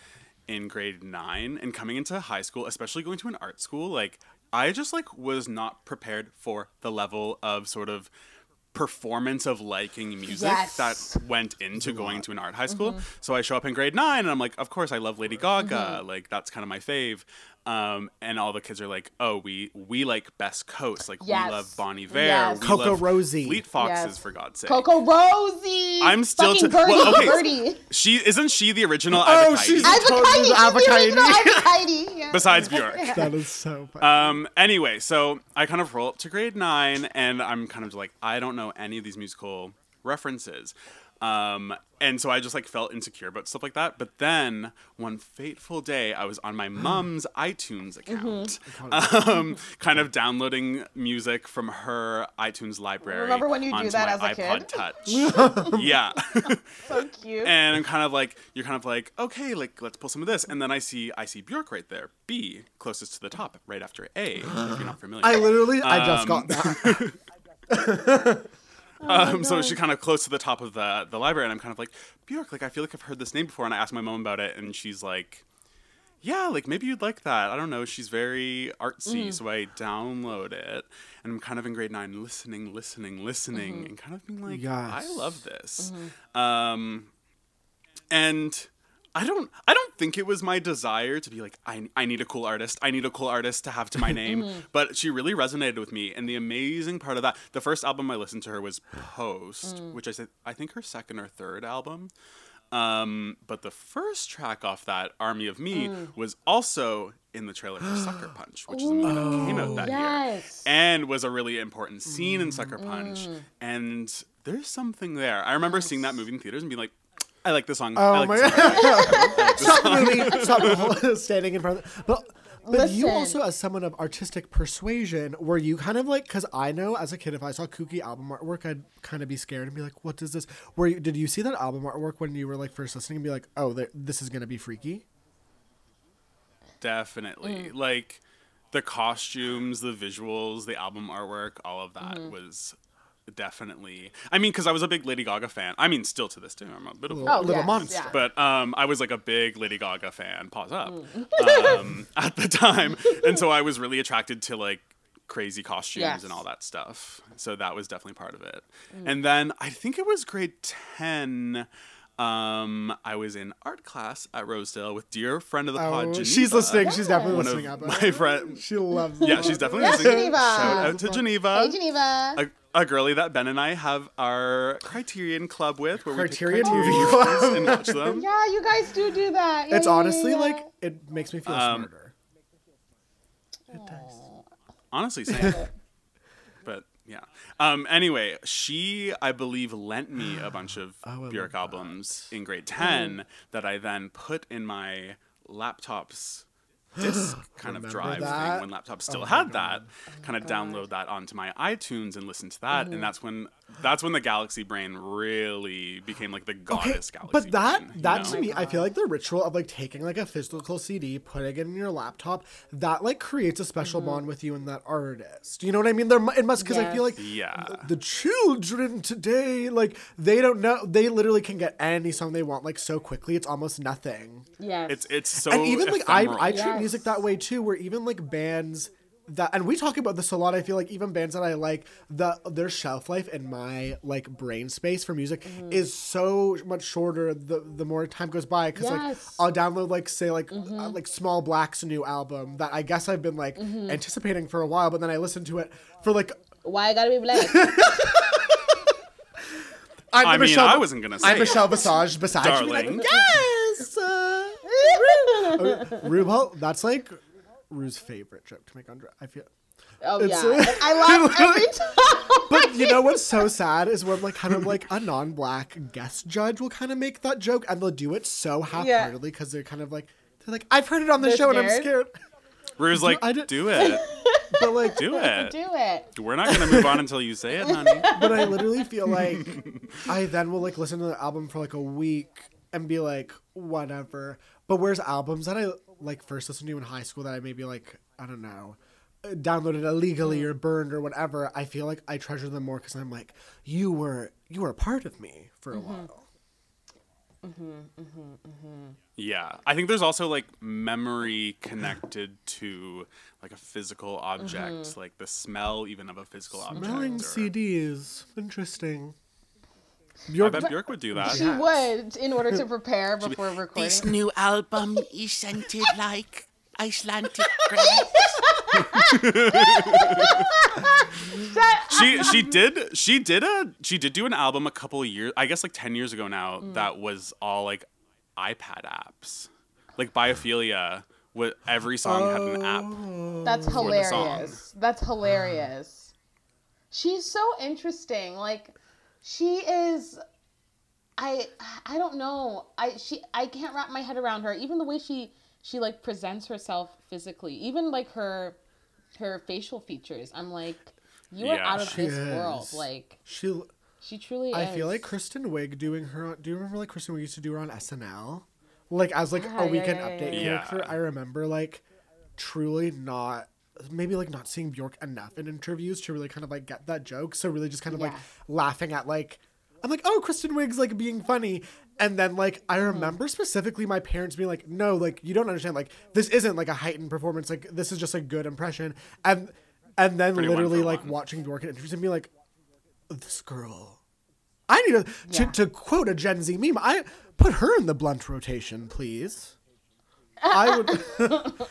D: in grade nine, and coming into high school, especially going to an art school, like I just like was not prepared for the level of sort of performance of liking music
C: Yes.
D: that went into going to an art high school.
C: Mm-hmm.
D: So I show up in grade nine and I'm like, of course I love Lady Gaga. Like that's kind of my fave. Um, and all the kids are like, oh, we we like Best Coast. Like
C: Yes.
D: we love Bon Iver.
C: Yes.
D: We
A: Coco Rosie.
D: Fleet Foxes
C: Yes.
D: for God's sake.
C: Coco Rosie.
D: I'm still to-
C: Birdie.
D: well, okay.
C: Birdie.
D: She isn't she the original
A: Oh,
D: Avocide?
A: she's-
C: Avocide.
A: Totally
C: She's the
A: Avocide.
C: original Yeah.
D: besides Björk.
A: that is so funny.
D: Um, anyway, so I kind of roll up to grade nine, and I'm kind of like, I don't know any of these musical references. Um, and so I just like felt insecure about stuff like that. But then one fateful day, I was on my mom's iTunes account, um, kind of downloading music from her iTunes library.
C: Remember when you do that as a
D: iPod
C: kid?
D: Touch? yeah.
C: so cute.
D: and I'm kind of like you're kind of like okay like let's pull some of this and then I see I see Bjork right there B closest to the top right after A if you're not familiar
A: I literally, I just
D: um,
A: got that.
D: um, so she's kind of close to the top of the the library and I'm kind of like Bjork like I feel like I've heard this name before and I asked my mom about it and she's like yeah like maybe you'd like that. I don't know. She's very artsy so I download it and I'm kind of in grade nine listening listening listening and kind of being like I love this. Um and I don't I don't think it was my desire to be like I, I need a cool artist. I need a cool artist to have to my name. but she really resonated with me and the amazing part of that the first album I listened to her was Post, which I said I think her second or third album. Um, but the first track off that, Army of Me, was also in the trailer for Sucker Punch, which is a movie that came out that year and was a really important scene in Sucker Punch.
C: Mm.
D: And there's something there. I remember seeing that movie in theaters and being like, I like the song. I
A: Oh
D: like
A: my
D: the song. I like the
A: stop
D: song.
A: the movie. Stop the whole standing in front of the, But, but you also, as someone of artistic persuasion, were you kind of like, because I know as a kid, if I saw kooky album artwork, I'd kind of be scared and be like, what is this? Were you, did you see that album artwork when you were like first listening and be like, oh, this is going to be freaky?
D: Definitely.
C: Mm.
D: Like the costumes, the visuals, the album artwork, all of that
C: Mm-hmm.
D: was definitely. I mean, because I was a big Lady Gaga fan. I mean, still to this day, I'm a bit of a
C: Oh,
A: Little
C: yes,
A: monster.
C: yeah.
D: but um, I was like a big Lady Gaga fan. Pause up.
C: Mm.
D: um, at the time, and so I was really attracted to like crazy costumes
C: Yes.
D: and all that stuff. So that was definitely part of it.
C: Mm.
D: And then I think it was grade ten. Um, I was in art class at Rosedale with dear friend of the pod.
A: Oh,
D: Geneva,
A: she's listening. She's definitely
D: One
A: listening.
D: of my friend.
A: She loves
D: Yeah, she's definitely
C: Yes,
D: listening.
C: Geneva.
D: Shout out to Geneva.
C: Hey, Geneva.
D: A, a girlie that Ben and I have our Criterion Club with, where
A: Criterion
D: we pick
A: movie
D: Criterion
A: club.
D: movies and watch them.
C: yeah, you guys do do that. Yeah,
A: It's
C: yeah,
A: honestly
C: yeah.
A: like, it makes me feel
D: Um,
A: smarter.
D: Honestly, same. but yeah. Um. Anyway, she I believe lent me a bunch of
A: Oh,
D: Björk albums in grade ten that I then put in my laptop's disk kind of
A: Remember
D: drive
A: that?
D: thing when laptops
A: Oh
D: still
A: my
D: had
A: God.
D: that. Kind of download that onto my iTunes and listen to that,
A: Mm-hmm.
D: and that's when that's when the Galaxy Brain really became like the goddess Galaxy.
A: but that
D: Brain, you
A: that
D: know?
A: to me, I feel like the ritual of like taking like a physical CD, putting it in your laptop, that like creates a special
C: Mm-hmm.
A: bond with you and that artist. You know what I mean? There, mu- it must because I feel like
D: Yeah.
A: the children today, like they don't know, they literally can get any song they want like so quickly. It's almost nothing.
C: yeah
D: It's it's so
A: and even like I. I treat
C: Yes.
A: Music that way too, where even like bands that and we talk about this a lot. I feel like even bands that I like, the their shelf life in my like brain space for music
C: Mm-hmm.
A: is so much shorter the the more time goes by because
C: Yes. Mm-hmm.
A: like I'll download like say like uh, like Small Black's new album that I guess I've been like anticipating for a while, but then I listen to it for like
C: Why I gotta be black?
A: I'm
D: I
A: the
D: mean,
A: Michelle,
D: I wasn't gonna say
A: I'm
D: it.
A: Michelle Visage beside you.
D: Darling.
A: Like, yes. Uh, Ru- RuPaul, that's like Ru's favorite joke to make on. Dra- I feel.
C: Oh
A: It's-
C: yeah, I laugh every time.
A: But you know what's so sad is when like kind of like a non-black guest judge will kind of make that joke and they'll do it so half-heartedly because they're kind of like they're like I've heard it on the
C: They're
A: show and I'm
C: scared?
A: scared.
D: Ru's like,
A: I did-
D: do it,
A: But like,
D: do it.
C: Do it.
D: We're not gonna move on until you say it, honey.
A: but I literally feel like I then will like listen to the album for like a week and be like whatever. But whereas albums that I like first listened to in high school that I maybe like I don't know downloaded illegally or burned or whatever, I feel like I treasure them more because I'm like you were you were a part of me for a while.
D: Yeah, I think there's also like memory connected to like a physical object,
C: Mm-hmm.
D: like the smell even of a physical object.
A: Smelling
D: or-
A: CDs, interesting.
D: I
A: Bjork,
D: bet Bjork would do that.
C: She would in order to prepare before recording.
E: This new album is scented like Icelandic grass.
D: she she did she did a she did do an album a couple of years I guess like 10 years ago now
C: Mm.
D: that was all like iPad apps. Like Biophilia with every song had an app.
C: That's hilarious. That's hilarious. She's so interesting. Like she is I I don't know. I she I can't wrap my head around her. Even the way she she like presents herself physically. Even like her her facial features. I'm like you are out of
A: She
C: this world. Like
A: she
C: she truly
A: I
C: is.
A: feel like Kristen Wiig doing her. on- Do you remember like Kristen Wiig used to do her on SNL, like as like
C: Yeah,
A: a
C: yeah,
A: weekend
C: yeah, yeah,
A: update
D: yeah.
A: character? I remember like truly not maybe like not seeing Bjork enough in interviews to really kind of like get that joke. So really just kind of like laughing at like I'm like oh Kristen Wiig's like being funny. And then like I
C: Mm-hmm.
A: remember specifically my parents being like, no, like you don't understand, like this isn't like a heightened performance, like this is just a good impression. And and then
D: Pretty
A: literally like
D: one.
A: watching Bjork in interviews and be like, this girl. I need to,
C: Yeah.
A: to to quote a Gen Z meme. I put her in the blunt rotation, please. I would.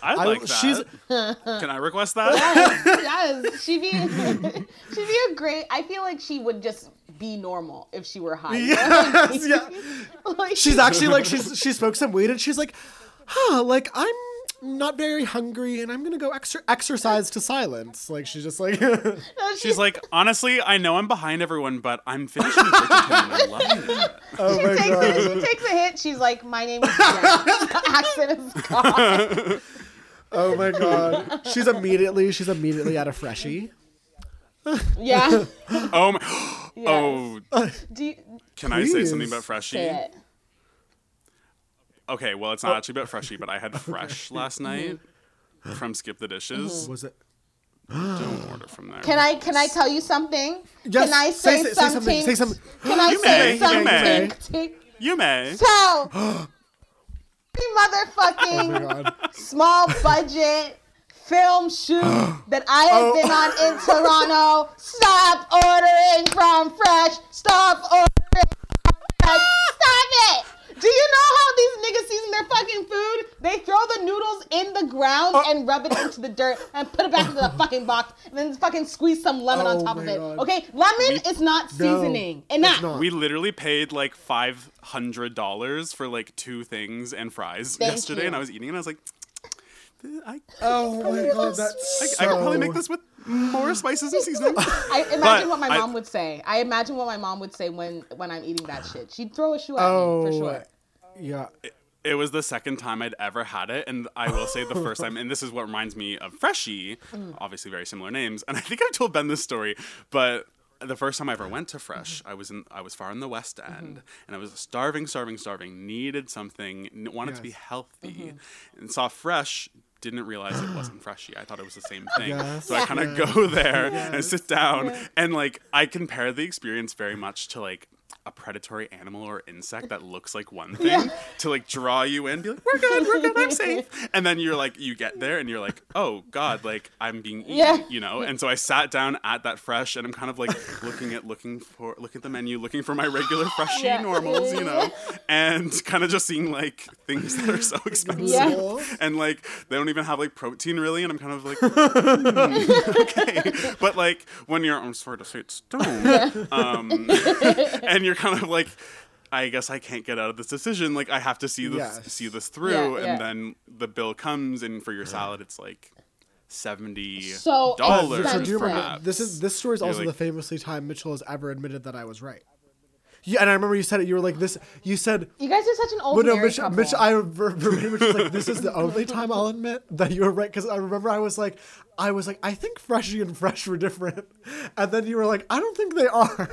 D: I
A: I-
D: like that.
A: she's-
D: Can I request that?
C: yes, she'd be she'd be a great. I feel like she would just be normal if she were high.
A: Yes, yeah.
C: Like,
A: She's actually like she's she smoked some weed and she's like, huh, like I'm not very hungry and I'm gonna go extra exercise to silence. Like she's just like,
D: She's like, honestly, I know I'm behind everyone, but I'm finishing Bridgerton I'm loving it.
A: oh
C: she
A: my
C: takes,
A: god.
C: a, she takes a hit. She's like, "My name is The accent is gone."
A: Oh my god. She's immediately she's immediately at a Freshii.
C: Yeah.
D: Oh, my, oh,
C: Do you,
D: can I say something about Freshii?
C: say it.
D: Okay, well, it's not oh. actually about Freshii, but I had Fresh last mm-hmm. night from Skip the Dishes. Mm-hmm.
A: Was it?
D: Don't order from there.
C: Can I can I tell you something?
A: Yes,
C: can I
A: say-
C: say,
A: say- say something,
C: something?
A: say something.
C: Can I
D: You
C: say
D: may, you may. You may.
C: So,
A: Oh
C: motherfucking
A: god.
C: small budget film shoot that I have
A: Oh.
C: been on in Toronto. Stop ordering from Fresh. Stop ordering from Fresh. Stop it. Do you know how these niggas season their fucking food? They throw the noodles in the ground
A: Oh.
C: and rub it into the dirt and put it back into the fucking box and then fucking squeeze some lemon
A: Oh
C: on top of it.
A: God.
C: Okay? Lemon
D: We-
C: is not seasoning. Enough.
A: not.
D: We literally paid like five hundred dollars for like two things and fries
C: Thank
D: yesterday,
C: you.
D: and I was eating, and I was like, I,
A: Oh my god,
D: I,
A: that's
D: I could probably make this with more spices and seasoning.
C: I imagine
D: But
C: what my
D: I-
C: mom would say. I imagine what my mom would say when when I'm eating that shit. She'd throw a shoe at
A: Oh,
C: me for oh, sure.
A: Yeah.
D: it was the second time I'd ever had it, and I will say the first time, and this is what reminds me of Freshii, mm. obviously very similar names, and I think I've told Ben this story, but the first time I ever went to mm-hmm. Fresh, I was in I was far in the West mm-hmm. End, and I was starving, starving, starving, needed something, wanted to be
A: Yes.
D: healthy, mm-hmm. and saw Fresh. Didn't realize it wasn't Freshii. I thought it was the same thing.
A: Yes.
D: So I kind of go there and sit down, and like I compare the experience very much to like a predatory animal or insect that looks like one thing to like draw you in, be like, we're good, we're good, I'm safe. And then you're like, you get there and you're like, oh God, like I'm being eaten,
C: Yeah.
D: you know? And so I sat down at that fresh and I'm kind of like looking at looking for look at the menu, looking for my regular Freshii
C: Yeah.
D: normals, you know, and kind of just seeing like things that are so expensive.
C: Yeah.
D: And like they don't even have like protein really, and I'm kind of like, "Hmm, okay. But like when you're, I'm sorry to say it's stoned, um, and you're kind of like, I guess I can't get out of this decision. Like I have to see this
A: Yes.
D: see this through,
C: Yeah, yeah.
D: and then the bill comes, and for your salad, it's like seventy
C: So
D: dollars.
C: expensive.
A: So do you remember this is this story is also
D: like-
A: the famously time Mitchell has ever admitted that I was right. Yeah, and I remember you said it. You were like this. You said,
C: You guys are such an old
A: but no,
C: married
A: Mitch,
C: couple.
A: Mitch, I ver- verbatim was like, this is the only time I'll admit that you were right. Because I remember I was like, I was like, I think Freshii and Fresh were different, and then you were like, I don't think they are.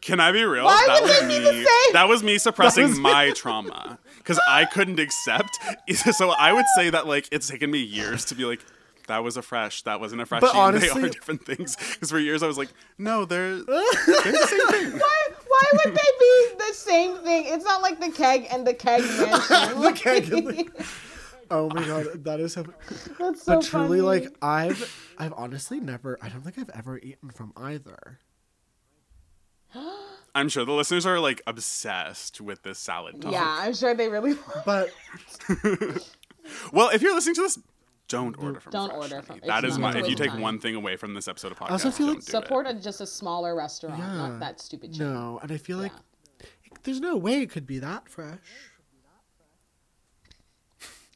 D: Can I be real?
C: Why
D: that
C: would
D: was
C: they be
D: me.
C: the?
D: That was me suppressing
A: was-
D: my trauma because I couldn't accept. So I would say that like it's taken me years to be like. That was a fresh. That wasn't a fresh. they
A: honestly- they
D: are different things. Because for years I was like, no, they're, they're the same thing.
C: Why, why would they be the same thing? It's not like the keg and the keg mansion.
A: the keg and the- Oh my god, that is so.
C: That's so
A: but truly,
C: funny.
A: like I've, I've honestly never. I don't think I've ever eaten from either.
D: I'm sure the listeners are like obsessed with this salad talk.
C: yeah, I'm sure they really.
A: But
D: Well, if you're listening to this, don't order from.
C: Don't
D: Fresh,
C: order
D: honey.
C: from- it's
D: That is
C: not
D: my. If you take one thing away from this episode of podcast,
A: also feel like
D: don't do
C: Support
D: it.
C: a, just a smaller restaurant,
A: Yeah.
C: not that stupid chain.
A: no, and I feel like there's no way it could be that fresh.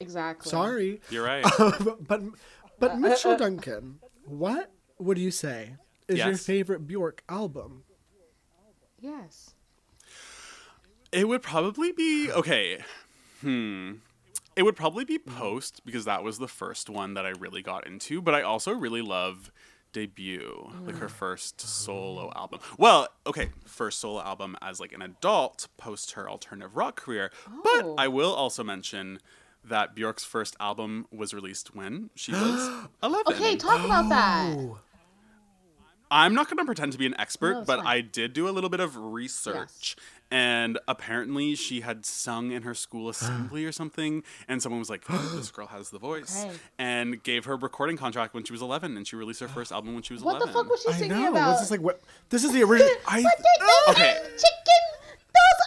C: Exactly.
A: Sorry,
D: You're right.
A: Um, but but uh, uh, Mitchell uh. Duncan, what would you say is your
D: Yes.
A: favorite Bjork album?
C: Yes.
D: It would probably be okay. Hmm. It would probably be Post because that was the first one that I really got into, but I also really love Debut, like her first solo album. Well, okay, first solo album as like an adult post her alternative rock career. But
C: Oh.
D: I will also mention that Bjork's first album was released when she was 11.
C: Okay, talk about that.
A: Oh,
D: I'm not going to pretend to be an expert,
C: No,
D: but
C: fine.
D: I did do a little bit of research. And apparently, she had sung in her school assembly or something. And someone was like, This girl has the voice.
C: Okay.
D: And gave her a recording contract when she was 11. And she released her first album when she was
C: What
D: 11.
C: the fuck was she
A: I
C: singing
A: know.
C: about?
A: What's this like? What? This is the original.
D: I,
B: But they don't
D: Okay.
B: chicken. Those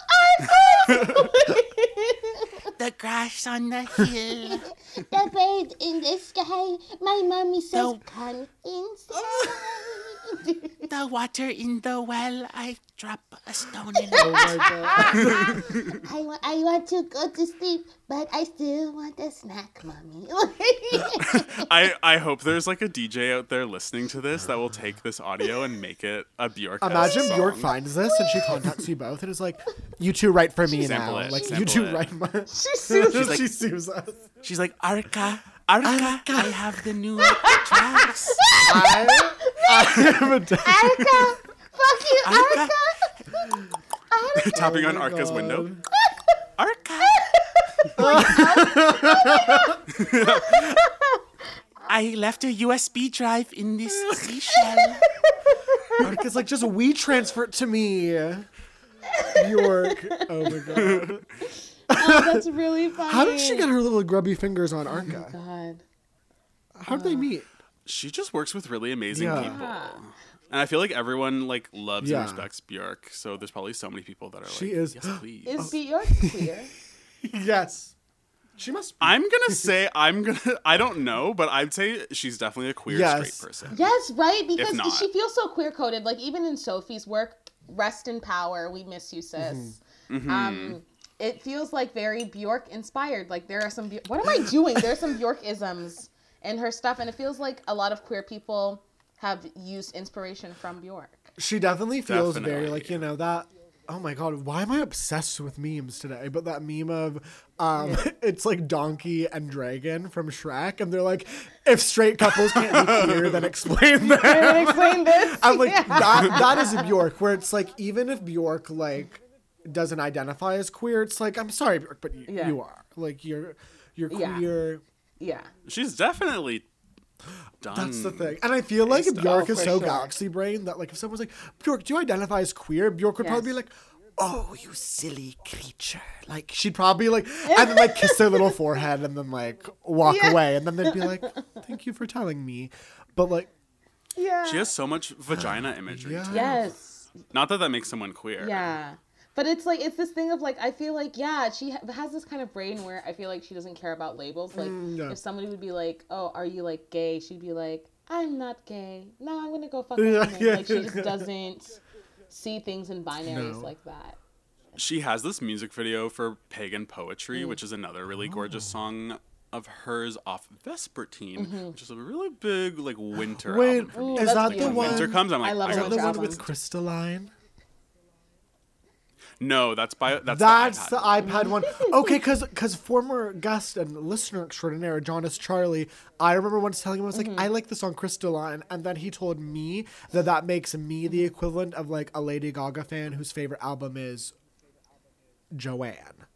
B: aren't
E: The grass on the hill.
B: the bird in the sky. My mommy says,
E: No.
B: come inside.
E: The water in the well. I drop a stone in
A: Oh
E: it.
A: my god.
B: I, wa- I want to go to sleep, but I still want a snack, mommy.
D: I, I hope there's like a DJ out there listening to this that will take this audio and make it a Bjork.
A: Imagine
D: song.
A: Bjork finds this and she contacts you both and is like, "You two write for me
D: Sample
A: now.
D: it,
A: Like you
D: sample
A: two
D: it.
A: write my."
C: She sued
E: She's like-
A: she sues us.
E: She's like, Arca, Arca, I have the new tracks.
A: I, I am a dad.
B: Erica, fuck you,
E: Arca,
B: Erica.
D: Tapping on
A: Oh
D: Arca's
A: God.
D: window.
E: Arca. I left a USB drive in this seashell.
A: It's like just we transfer it to me. Bjork. Oh my god.
C: Oh, that's really funny.
A: How did she get her little grubby fingers on Arca?
C: God.
A: How did they meet?
D: She just works with really amazing
A: Yeah.
D: people. And I feel like everyone like loves
A: Yeah.
D: and respects Bjork. So there's probably so many people that are
A: She
D: like,
A: is-
D: yes, please.
C: Is Bjork queer?
A: Yes. She must. Be.
D: I'm gonna say I'm gonna I don't know, but I'd say she's definitely a queer
A: Yes.
D: straight person.
C: yes, right? Because
D: not.
C: she feels so queer coded. Like even in Sophie's work, Rest in Power, we miss you, sis.
D: Mm-hmm.
C: Um, it feels like very Bjork inspired. Like there are some. What am I doing? There's some Bjork isms in her stuff, and it feels like a lot of queer people have used inspiration from Bjork.
A: She definitely feels very like you know that. Oh my god, why am I obsessed with memes today? But that meme of, um, it's like donkey and dragon from Shrek, and they're like, if straight couples can't be queer, then explain that.
C: Explain this?
A: I'm like that. That is Bjork, where it's like even if Bjork like doesn't identify as queer, it's like I'm sorry, Bjork, but you,
C: Yeah.
A: you are like you're you're
C: Yeah.
A: queer.
C: yeah.
D: She's definitely done.
A: That's the thing. And I feel like
D: Based
A: Bjork is so
C: sure.
A: galaxy brain that like if someone was like, Bjork, do you identify as queer? Bjork would probably be like, Oh, you silly creature. Like she'd probably like and then like kiss their little forehead and then like walk
C: Yeah.
A: away and then they'd be like, Thank you for telling me. But like
C: Yeah.
D: She has so much vagina imagery.
A: Yeah.
D: too.
C: yes.
D: Not that that makes someone queer.
C: Yeah. But it's like it's this thing of like I feel like yeah she ha- has this kind of brain where I feel like she doesn't care about labels like
A: Mm, yeah.
C: if somebody would be like oh are you like gay she'd be like I'm not gay no I'm gonna go fuck a
A: Yeah, yeah.
C: like she just doesn't see things in binaries
A: No.
C: like that
D: She has this music video for Pagan Poetry,
C: Mm.
D: which is another really
A: Oh.
D: gorgeous song of hers off Vespertine, which is a really big like winter
A: Wait,
D: album for me.
C: Mm-hmm.
A: Is that the one?
D: Winter comes, I'm like,
C: I love
D: I
A: Is
C: a
D: gotta
A: the one with Crystalline?
D: No, that's by that's,
A: That's
D: the
A: the
D: iPad.
A: iPad one. Okay, because because former guest and listener extraordinaire Jonas Charlie, I remember once telling him I was like,
C: Mm-hmm.
A: I like the song Crystalline, and then he told me that that makes me the equivalent of like a Lady Gaga fan whose favorite album is Joanne.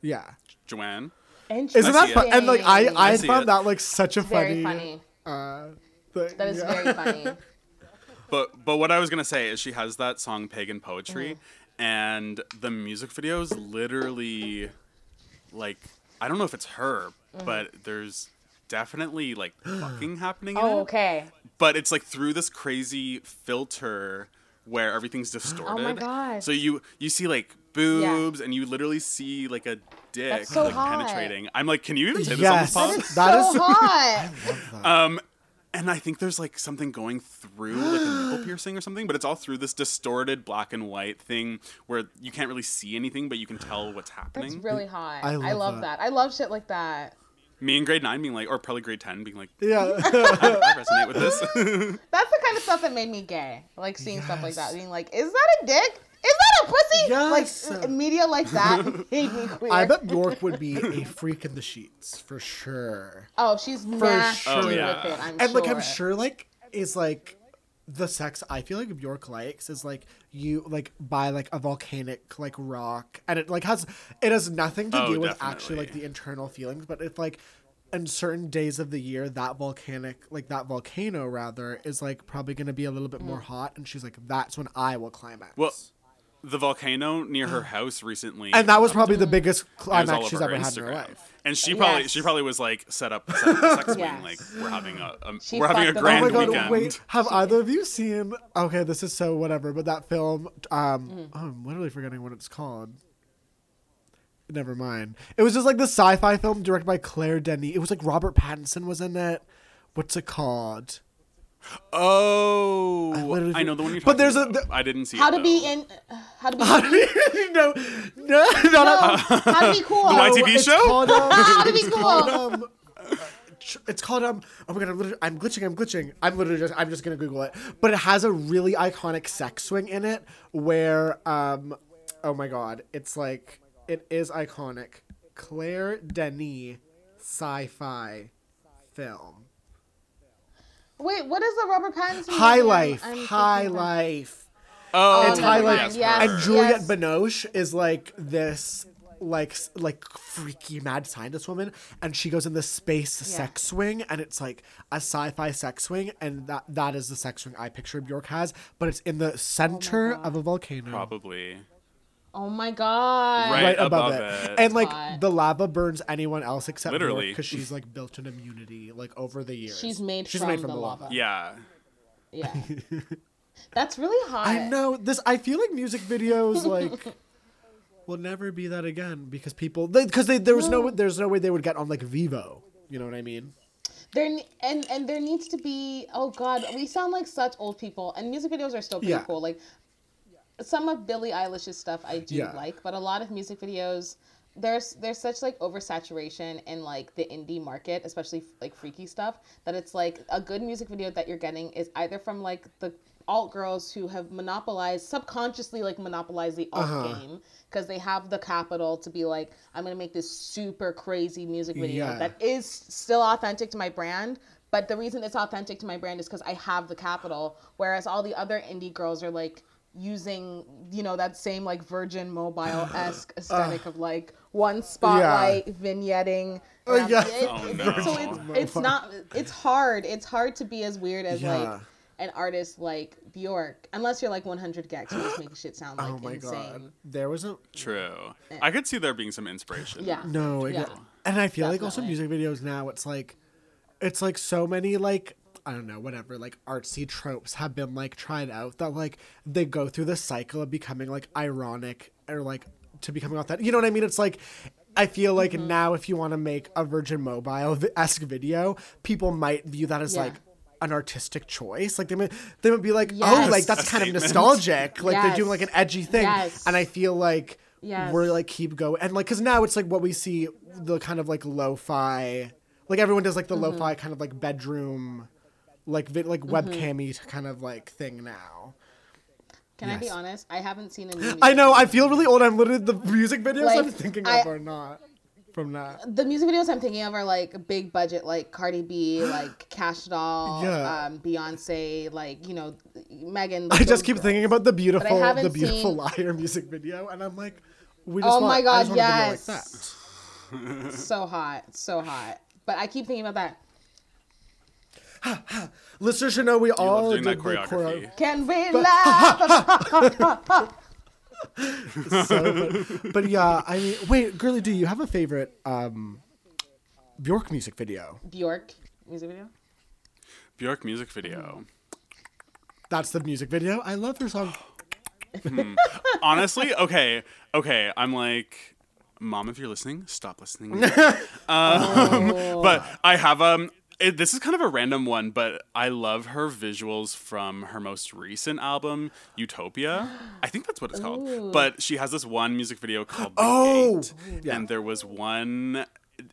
A: Yeah,
D: Joanne.
A: isn't that
D: see
A: fun? And like I I,
D: I
A: found
D: it.
A: that like such a
C: very
A: funny.
C: funny
A: Uh, thing.
C: that is
A: yeah.
C: very funny
D: But but what I was gonna say is she has that song Pagan Poetry,
C: Mm-hmm.
D: And the music video is literally like I don't know if it's her,
C: Mm-hmm.
D: but there's definitely like fucking happening. in
C: oh
D: it.
C: okay
D: but it's like through this crazy filter where everything's distorted.
C: Oh my God.
D: So you you see like boobs and you literally see like a dick
C: so
D: like
C: hot.
D: penetrating. I'm like, can you even say
A: Yes.
D: this on
A: That
D: the
A: is
D: pod?
A: That
C: so hot
D: Um, and I think there's like something going through like a nipple piercing or something, but it's all through this distorted black and white thing where you can't really see anything, but you can tell what's happening.
C: It's really hot
A: I
C: I
A: love
C: love,
A: that.
C: that. I love shit like that
D: Me in grade nine being like, or probably grade ten being like,
A: Yeah.
D: I resonate with this.
C: That's the kind of stuff that made me gay. Like seeing stuff like that, being like, "Is that a dick? Is that a pussy?"
A: Yes.
C: Like media like that made me queer.
A: I bet Bjork would be a freak in the sheets for sure.
C: Oh, she's nasty
A: sure.
D: Oh,
C: with
D: yeah.
C: it. I'm
A: and
C: sure.
A: like I'm sure like is like the sex I feel like Bjork likes is like you like buy like a volcanic like rock and it like has it has nothing to
D: Oh,
A: do with actually like the internal feelings but it's like in certain days of the year that volcanic like that volcano rather is like probably going to be a little bit more
C: Mm.
A: hot and she's like that's when I will climax.
D: well, the volcano near her house recently.
A: and that was probably the biggest
D: it was all
A: climax she's ever
D: her
A: had in her life.
D: And she probably
C: Yes.
D: she probably was like set up, set up sex swing
C: Yes.
D: like we're having a, a
C: She
D: we're having a
C: fucked them
D: grand
A: oh my god,
D: weekend.
A: wait. Have either of you seen Okay, this is so whatever, but that film um
C: Mm.
A: oh, I'm literally forgetting what it's called. Never mind. It was just like the sci-fi film directed by Claire Denis. It was like Robert Pattinson was in it. What's it called?
D: Oh, I,
A: literally-
D: know the one you're
A: but
D: talking
A: there's a-
D: about.
A: the-
D: I didn't see
C: how
D: it.
C: to be
D: though.
C: in, how to be,
A: no, no, no, no,
C: no, how to be cool.
D: The YTV
A: It's
D: show?
A: called, um,
C: How to be cool.
A: called, um, it's called um. Oh my god! I'm, literally, I'm glitching. I'm glitching. I'm literally just. I'm just gonna Google it. But it has a really iconic sex swing in it, where um. Oh my god! It's like it is iconic. Claire Denis sci-fi film.
C: Wait, what is the Robert Pattinson?
A: High
C: movie?
A: Life.
C: I'm
A: High? Life.
D: Oh,
A: It's
C: never
A: High Life.
C: yes.
A: And
D: her.
A: Juliette
C: Yes.
A: Binoche is like this like like freaky mad scientist woman and she goes in the space sex swing and it's like a sci-fi sex swing and that that is the sex swing I picture Bjork has but it's in the oh center of a volcano
D: probably
C: Oh my god.
D: Right.
A: right above,
D: above
A: it.
D: it.
A: and like
C: Hot.
A: the lava burns anyone else except
D: Literally.
A: because she's like built an immunity like over the years
C: She's made
A: she's
C: from,
A: made from
C: the lava.
D: yeah.
C: Yeah. That's really hot.
A: I know this. I feel like music videos like will never be that again because people because they, there was no there's no way they would get on like Vevo. You know what I mean?
C: There and and there needs to be. Oh God, we sound like such old people. And music videos are still pretty
A: Yeah.
C: cool. Like some of Billie Eilish's stuff I do
A: Yeah.
C: like, but a lot of music videos. There's there's such like oversaturation in like the indie market, especially like freaky stuff, that it's like a good music video that you're getting is either from like the alt girls who have monopolized subconsciously like monopolized the alt
A: Uh-huh.
C: game because they have the capital to be like i'm gonna make this super crazy music video
A: Yeah.
C: that is still authentic to my brand but the reason it's authentic to my brand is because i have the capital whereas all the other indie girls are like using you know that same like Virgin Mobile esque aesthetic of like one spotlight vignetting.
A: Oh, yeah.
C: it-
D: Oh, no.
C: So it's it's not it's hard. It's hard to be as weird as
A: Yeah.
C: like an artist like Bjork, unless you're like 100 gecs and just make shit sound like
A: oh my
C: insane.
A: god, there was a
D: True. Eh. I could see there being some inspiration.
C: Yeah.
A: no,
C: Yeah.
A: yeah. and I feel like also music videos now. It's like, it's like so many like I don't know whatever like artsy tropes have been like tried out that like they go through the cycle of becoming like ironic or like to becoming authentic. You know what I mean? It's like. I feel like
C: Mm-hmm.
A: now, if you want to make a Virgin Mobile esque video, people might view that as
C: Yeah.
A: like an artistic choice. Like they might, they might be like, oh, like that's
D: A
A: kind of nostalgic. Like they're doing like an edgy thing,
C: Yes.
A: and I feel like
C: Yes.
A: we're like keep going and like because now it's like what we see the kind of like lo-fi like everyone does like the
C: Mm-hmm.
A: lo-fi kind of like bedroom like vid- like
C: Mm-hmm.
A: webcammy kind of like thing now
C: Can I be honest? I haven't seen a new
A: i know i feel really old i'm literally the music videos
C: Like,
A: i'm thinking
C: I-
A: of are not from that
C: the music videos I'm thinking of are like big budget, like Cardi B, like Cash Doll,
A: Yeah.
C: um, Beyonce, like you know, Megan.
A: i just keep thinking about the beautiful the beautiful
C: seen-
A: liar music video and i'm like we just
C: Oh
A: want,
C: my God,
A: just want a video
C: yes.
A: like that
C: so hot, so hot. But I keep thinking about that.
A: Listeners should know we
D: You
A: all
D: love doing
A: did
D: that
A: the
D: choreography.
A: choreo-
C: Can we laugh?
A: so, but, but yeah, I mean, wait, girly, do you have a favorite um, Bjork music video?
C: Bjork music video.
D: Bjork music video.
A: That's the music video. I love her song.
D: Honestly, okay, okay. I'm like, mom, if you're listening, stop listening.
C: Oh.
D: but I have um. It, this is kind of a random one, but I love her visuals from her most recent album, Utopia. I think that's what it's called. But she has this one music video called The
A: Oh!
D: Gate,
A: Yeah.
D: and there was one.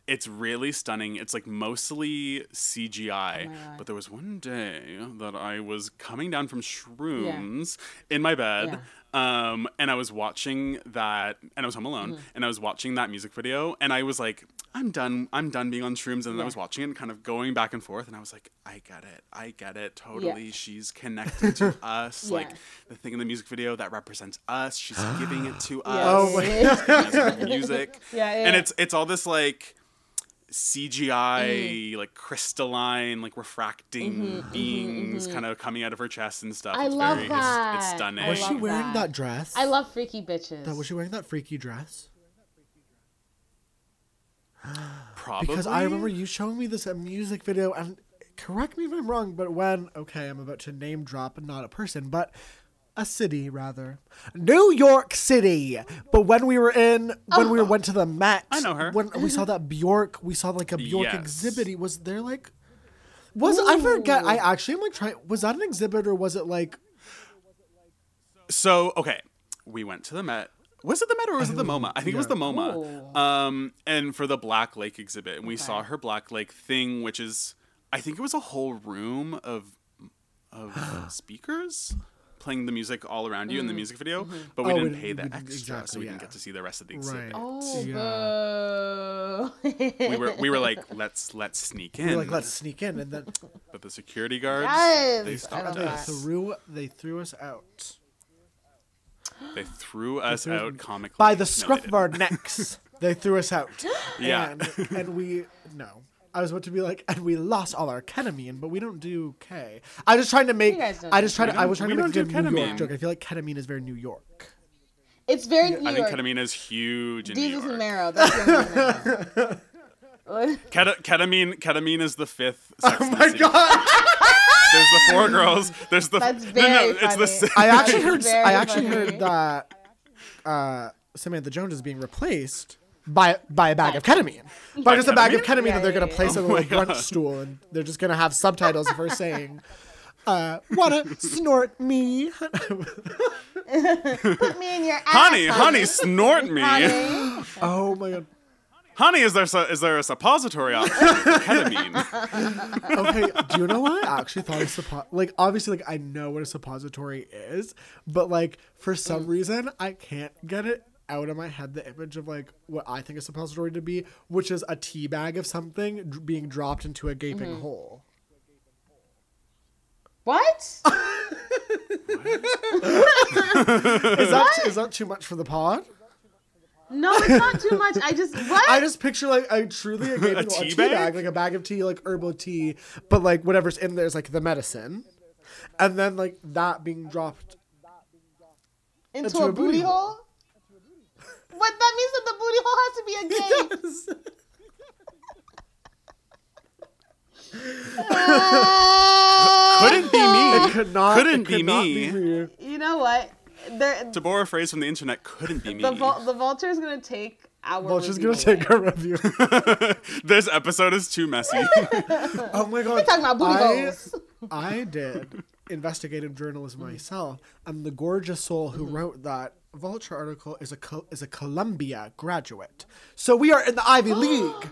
D: It's really stunning. It's like mostly
C: Oh
D: CGI, but there was one day that I was coming down from shrooms in my bed. Um, and I was watching that, and I was home alone,
C: Mm-hmm.
D: and I was watching that music video, and I was like, I'm done, I'm done being on shrooms, and then I was watching it, and kind of going back and forth, and I was like, I get it, I get it, totally. She's connected to us, like the thing in the music video that represents us. She's giving it to
C: Yeah.
D: us.
A: Oh
D: music.
C: Yeah,
D: And it's it's all this like CGI, mm-hmm. like crystalline, like refracting mm-hmm, mm-hmm, beings kind of coming out of her chest and stuff.
C: I
D: it's
C: love
D: very,
C: that.
D: It's, it's stunning.
C: I
A: Was she wearing
C: that.
A: that, dress?
C: I love freaky bitches.
A: that. Was she wearing that freaky dress?
D: Probably
A: Because I remember you showing me this uh, music video, and correct me if I'm wrong, but when okay, I'm about to name drop and not a person, but a city rather, New York City. But when we were in, when we went to the Met,
D: I know her.
A: When we saw that Bjork, we saw like a Bjork
D: Yes.
A: exhibit. Was there like? Was I forget? I actually am like trying. Was that an exhibit or was it like?
D: So okay, we went to the Met. Was it the Met or was it the MoMA? I think it was the MoMA. Um, and for the Black Lake exhibit, and we saw her Black Lake thing, which is, I think it was a whole room of of speakers playing the music all around you in the music video, mm-hmm. but we
A: Oh,
D: didn't pay the
A: we didn't-
D: extra, so
A: exactly,
D: we didn't get to see the rest of the exhibit.
A: Right.
C: Oh,
A: Yeah.
D: We were we were like, let's let's sneak in,
A: We were like let's sneak in, and then
D: but the security guards
C: Yes,
D: they stopped
C: love
A: they
D: us.
A: threw they threw us out
D: They threw us
A: threw
D: out comically
A: by the scruff
D: they
A: of our necks. They threw us out.
D: Yeah.
A: and, and we no. I was about to be like, and we lost all our ketamine, but we don't do K. I was just trying to make.
C: You guys don't
A: I
C: do
A: just tried
D: We
A: to. I was trying to make a
D: don't
A: good
D: do
A: New York joke. I feel like ketamine is very New York.
C: It's very New
D: I think ketamine is huge in
C: Jesus
D: New
C: and
D: York.
C: marrow. That's the only thing.
D: Ketamine ketamine is the fifth. Sex
A: Oh my
D: City.
A: god!
D: There's the four girls. There's the
C: That's very
D: no, no,
C: very
D: it's the
A: I actually heard. I actually
C: funny.
A: heard that uh, Samantha Jones is being replaced by by a bag of ketamine. By just a bag of
D: ketamine?
A: ketamine
C: Yeah,
A: that they're gonna place
D: yeah.
A: on a
D: Oh
A: little
D: my
A: brunch
D: God.
A: stool, and they're just gonna have subtitles of her saying, uh, "Wanna snort me?"
C: Put me in your ass,
D: honey, honey, snort me. Honey,
C: honey.
A: oh my god.
D: Honey, is there su- is there a suppository option for ketamine?
A: okay, do you know what I actually thought a suppo- like obviously like I know what a suppository is, but like for some reason I can't get it out of my head the image of like what I think a suppository to be, which is a tea bag of something dr- being dropped into a gaping mm-hmm. hole.
C: What?
A: Is that is that too much for the pod?
C: No, it's not too much. I just what?
A: I just picture like I truly like, maybe a,
D: tea
A: tea
D: bag?
A: bag? like a bag of tea, like herbal tea, but like whatever's in there is like the medicine, and then like that being dropped.
C: into,
A: into
C: a,
A: a
C: booty,
A: booty
C: hole. What that means that the booty hole has to be a gate.
D: Uh, couldn't be me.
A: It could not.
D: Couldn't
A: it could
D: be
A: not
D: me.
A: me.
C: You know what? There,
D: To borrow a phrase from the internet, couldn't be me.
C: the vul- the vulture is gonna take our.
A: Vulture's
C: review
A: gonna take
C: away.
A: a review.
D: this episode is too messy.
A: oh my god!
C: We're talking about booty
A: I,
C: holes.
A: I did investigative journalism myself, and the gorgeous soul who mm-hmm. wrote that Vulture article is a Co- is a Columbia graduate. So we are in the Ivy League.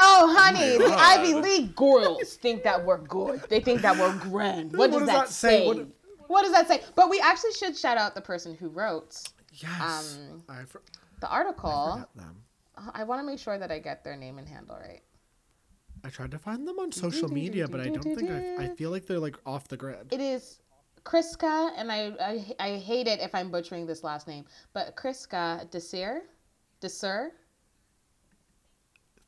C: Oh, honey, the Ivy League girls think that we're good. They think that we're grand. What, does, that, say?
A: What-
C: What does that say? But we actually should shout out the person who wrote
A: Yes.
C: Um,
A: I for-
C: the article.
A: forgot them.
C: I want to make sure that I get their name and handle right.
A: I tried to find them on social media, but I don't think I. I feel like they're like off the grid.
C: It is Kriska, and I, I I hate it if I'm butchering this last name, but Kriska Desir, Desir.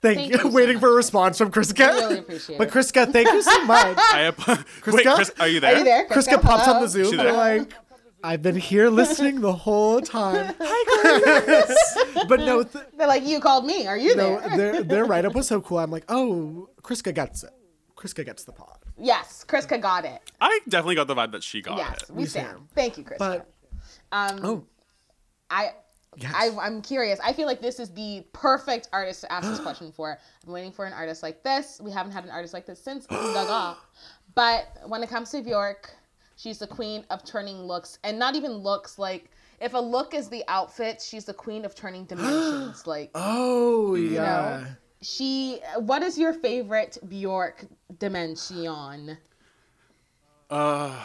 A: Thank,
C: Thank
A: you.
C: you so
A: Waiting
C: much.
A: for a response from Kriska.
C: I really appreciate
A: but
C: it.
A: Kriska, thank you so much.
D: I ap- Wait,
A: Kriska?
D: Chris, are you there?
C: Are you there?
A: Kriska pops on the Zoom.
D: She
A: They're
D: there?
A: like, I've been here listening the whole time. Hi, but no, th-
C: They're like, you called me. Are you
A: no,
C: there?
A: their their write up was so cool. I'm like, oh, Kriska gets it. Kriska gets the pod.
C: Yes, Kriska got it.
D: I definitely got the vibe that she got
C: yes,
D: it.
C: we
A: We
C: stand.
A: stand.
C: Thank you, Kriska.
A: But
C: um,
A: oh,
C: I.
A: yes.
C: I, I'm curious. I feel like this is the perfect artist to ask this question for. I'm waiting for an artist like this. We haven't had an artist like this since Gaga. But when it comes to Bjork, she's the queen of turning looks, and not even looks. Like if a look is the outfit, she's the queen of turning dimensions. like
A: oh yeah.
C: Know, she. What is your favorite Bjork dimension?
D: Uh,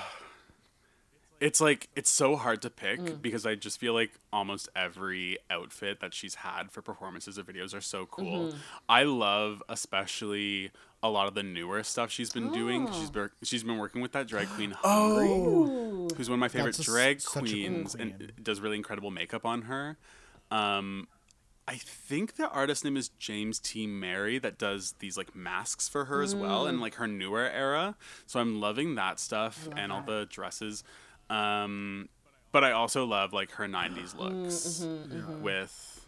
D: it's like it's so hard to pick
C: Mm.
D: because I just feel like almost every outfit that she's had for performances or videos are so cool.
C: Mm-hmm.
D: I love especially a lot of the newer stuff she's been doing.
C: Oh.
D: She's been she's been working with that drag queen Hungry,
A: Oh,
D: who's one of my favorite
A: That's
D: drag
A: such cool
D: queens
A: queen.
D: and does really incredible makeup on her. Um, I think the artist name is James T. Merry that does these like masks for her as well
C: Mm.
D: in like her newer era. So I'm loving that stuff and all the dresses. Um, but I also love like her 90s
C: Mm,
D: looks
C: mm-hmm,
D: with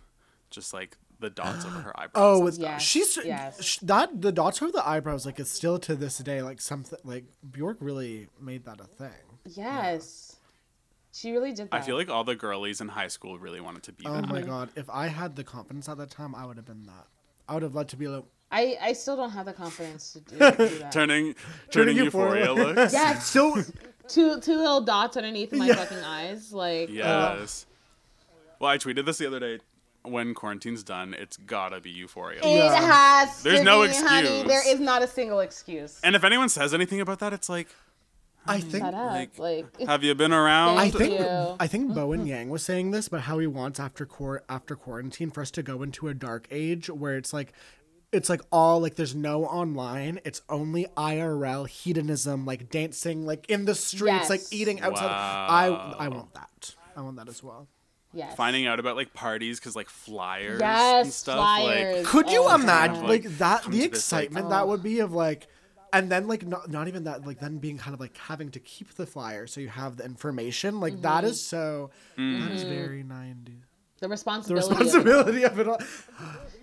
D: just like the dots over her eyebrows.
A: oh, with.
C: Yes,
A: she's
C: yes.
A: sh- that the dots over the eyebrows like it's still to this day like something like Bjork really made that a thing.
C: Yes, she really did that.
D: I feel like all the girlies in high school really wanted to be
A: Oh
D: that.
A: my god, if I had the confidence at that time, I would have been that. I would have loved to be like,
C: I, I still don't have the confidence to do, to do that.
D: Turning,
A: Turning
D: turning euphoria,
A: euphoria.
D: looks.
C: Yes,
A: so
C: two two little dots underneath my
A: Yeah.
C: fucking eyes. Like,
D: Yes. well, I tweeted this the other day. When quarantine's done, it's gotta be euphoria.
C: it
A: Yeah.
C: has.
D: There's
C: to
D: no
C: be, honey.
D: excuse.
C: There is not a single excuse.
D: And if anyone says anything about that, it's like,
A: I think
C: Shut up.
D: like,
C: Like,
D: have you been around?
A: I think
C: you.
A: I think Bowen Yang was saying this, but how he wants after quar- after quarantine for us to go into a dark age where it's like it's like all like there's no online, it's only IRL hedonism, like dancing like in the streets, like eating outside. Wow. I I want that. I want that as well.
C: yes.
D: Finding out about like parties because like flyers and stuff.
C: flyers.
D: Like,
A: Could you
C: Oh,
A: imagine
D: God.
A: like that the
D: to this, like-
A: excitement oh. that would be of like and then like not, not even that like then being kind of like having to keep the flyer so you have the information like that
C: Mm-hmm.
A: is so that is very 90
C: the
A: the
C: responsibility. of it.
A: responsibility of it all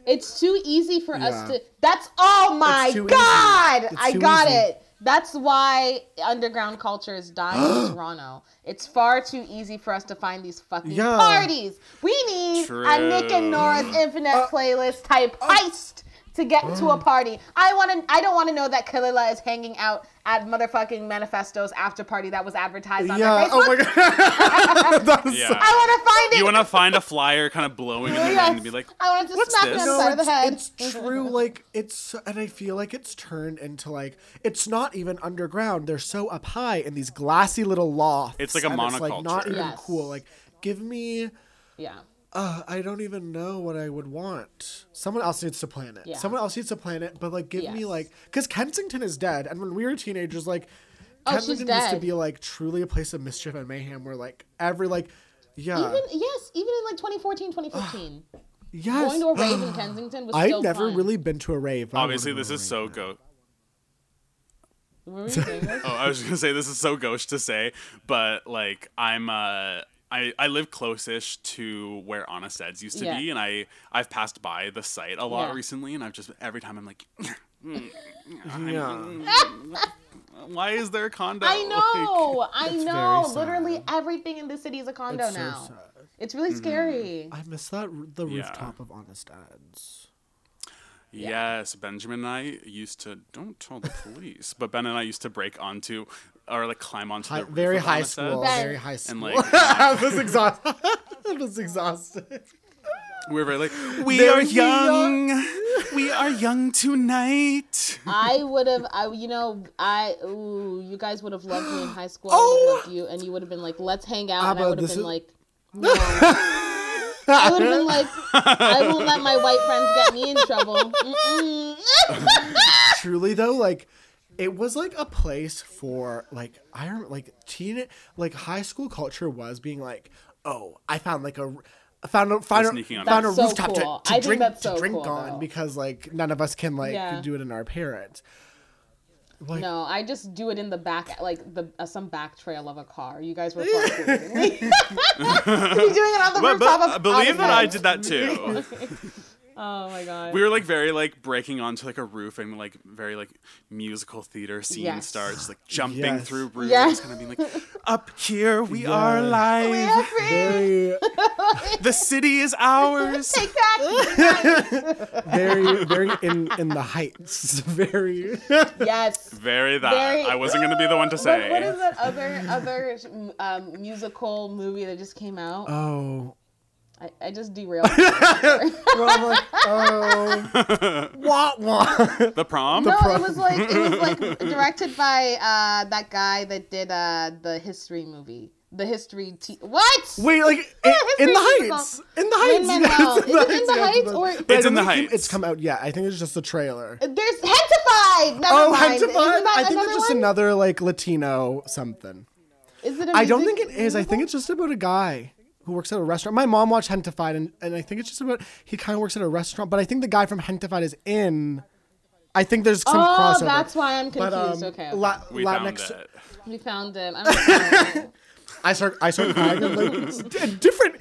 C: It's too easy for us to. That's oh my god! I got
A: easy.
C: it. That's why underground culture is dying in Toronto. It's far too easy for us to find these fucking
A: Yeah.
C: parties. We need a Nick and Nora's Infinite
A: Uh,
C: playlist type heist to get to a mm. party. I want to. I don't want to know that Kalila is hanging out at motherfucking Manifesto's after party that was advertised on
A: yeah
C: their Facebook.
A: oh my god that is
D: yeah.
A: so-
C: I want to find it.
D: you want to find a flyer kind of blowing in the
C: Yes.
D: wind and be like,
C: I want to
D: "What's
C: smack it
D: this?"
C: on
D: No,
C: side of the
A: it's,
C: head.
A: it's true like it's and i feel like it's turned into like it's not even underground they're so up high in these glassy little lofts
D: It's like a
A: and it's like not even
C: Yes.
A: cool like give me
C: yeah.
A: Uh, i don't even know what i would want someone else needs to plan it
C: Yeah.
A: someone else needs to plan it but like give me like because kensington is dead and when we were teenagers like
C: Oh, she's
A: Kensington used to be like truly a place of mischief and mayhem where like every like yeah
C: Even yes, even in like 2014, 2015,
A: yes
C: going to a rave in Kensington was
A: I've
C: still
A: never
C: fun.
A: really been to a rave. but
D: Obviously, this is so go.
C: Were you saying?
D: Oh, I was gonna say this is so gauche to say, but like I'm uh I, I live closest to where Honest Ed's used to
C: Yeah.
D: be, and I I've passed by the site a lot
C: Yeah.
D: recently, and I've just every time I'm like, mm, mm, mm,
A: Yeah.
D: why is there a condo?
C: I know, I know. Literally everything in the city is a condo
A: It's so
C: now.
A: sad.
C: It's really mm-hmm. scary.
A: I miss that r- the
D: Yeah.
A: rooftop of Honest Ed's.
D: Yes, Benjamin and I used to don't tell the police, but Ben and I used to break onto or like climb onto
A: High,
D: the roof
A: very
D: of
A: high school.
D: Ed's.
C: Ben.
A: Very high school.
D: And, like,
A: I was exhausted. I was exhausted.
D: We were very like, we
A: Very
D: are young, we are young tonight.
C: I would have, I you know, I ooh, you guys would have loved me in high school. I
A: Oh!
C: would have loved you, and you would have been like, "Let's hang out," and I would have been
A: is-
C: like, "No." I would have been like, "I won't let my white friends get me in trouble."
A: Truly though, like it was like a place for like I remember like teen like high school culture was being like, oh, I found like a I found a found a,
D: sneaking on
A: found a
C: so
A: rooftop
C: cool.
A: to, to drink
C: that's
A: to drink
C: cool,
A: on
C: though.
A: because like none of us can like
C: Yeah.
A: do it in our parents. Like,
C: No, I just do it in the back, like the uh, some back trail of a car. You guys were far me. You're doing it on the
D: But,
C: rooftop
D: but
C: of
D: believe that I did that too.
C: Oh my god.
D: we were like very like breaking onto like a roof and like very like musical theater scene
C: Yes.
D: starts like jumping
A: Yes.
D: through roofs
C: Yes.
D: kind of being like up here we are
A: Yes.
D: live
C: We are free.
A: very
D: the city is ours
C: Take that.
A: very very in in the heights. Very
C: yes.
D: very that
C: Very-
D: I wasn't gonna be the one to
C: What,
D: say
C: what is that other other um, musical movie that just came out?
A: oh.
C: I, I just derailed.
A: Well, I'm like, oh, wah, wah.
D: the prom
C: no, it was like it was like directed by uh, that guy that did uh, the history movie. The history. Te- what?
A: Wait, like i- in the heights, in the heights.
C: Lin-Manuel.
A: yes,
C: Is it in the heights or-
D: It's
A: don't
D: in the
A: think
D: heights.
A: It's come out yet. I think it's just a trailer.
C: There's Gentefied. Never
A: Oh,
C: mind. Isn't Gentefied.
A: I think it's just
C: one?
A: another like Latino something.
C: Is it? a
A: I don't think it is. I think it's just about a guy who works at a restaurant. My mom watched Gentefied, and, and I think it's just about he kind of works at a restaurant. But I think the guy from Gentefied is in. I think there's some
C: Oh,
A: crossover.
C: that's why I'm confused.
A: But, um,
C: okay, okay.
A: La-
D: we found it
C: we found it. I'm.
A: I start I start crying. I'm like, it's a different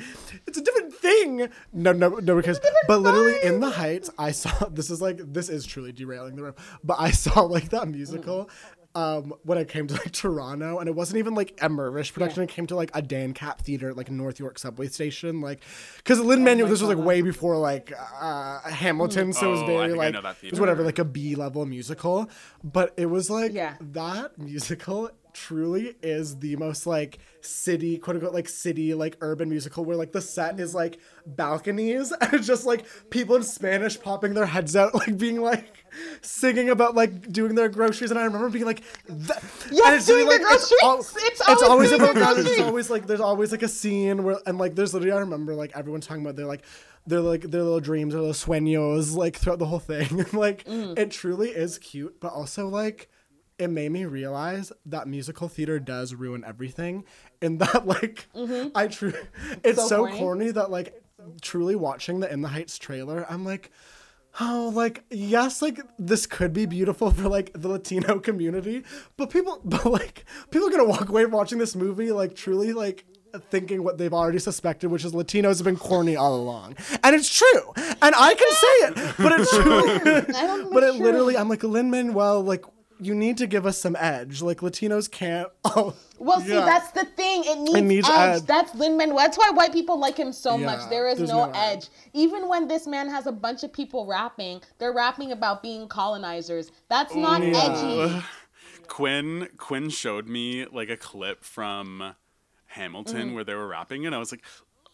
A: it's a different thing. No, no, no, because but literally in the heights, I saw this is like this is truly derailing the room. But I saw like that musical um when I came to like Toronto and it wasn't even like a Mirvish production, it came to like a Dancap theater at, like North York subway station. Like because
C: Oh
A: Lin Manuel this was like way before like uh Hamilton, so it was
D: Oh,
A: very like it was whatever, like a B level musical. But it was like
C: Yeah.
A: that musical truly is the most like city quote unquote like city like urban musical where like the set is like balconies and it's just like people in spanish popping their heads out like being like singing about like doing their groceries and i remember being like that
C: Yes, doing their
A: it's,
C: groceries. It's always doing
A: about
C: their
A: that it's always like there's always like a scene where and like there's literally i remember like everyone's talking about their like their like their little dreams their little sueños like throughout the whole thing like
C: Mm.
A: it truly is cute but also like it made me realize that musical theater does ruin everything and that like i true it's
C: Mm-hmm. So
A: so,
C: corny.
A: corny. that like truly watching the in the heights trailer i'm like oh like yes like this could be beautiful for like the latino community but people but like people are gonna walk away from watching this movie like truly like thinking what they've already suspected which is latinos have been corny all along and it's true and i can say it but it's true
C: I don't think
A: but it
C: true.
A: literally i'm like lin manuel like you need to give us some edge like latinos can't oh
C: Well, see, that's the thing. It needs,
A: needs
C: edge.
A: edge.
C: That's Lin Manuel. That's why white people like him so
A: Yeah,
C: much. There is no,
A: no
C: edge.
A: edge.
C: Even when this man has a bunch of people rapping, they're rapping about being colonizers. That's not edgy.
D: Quinn Quinn showed me like a clip from Hamilton
C: Mm.
D: where they were rapping and I was like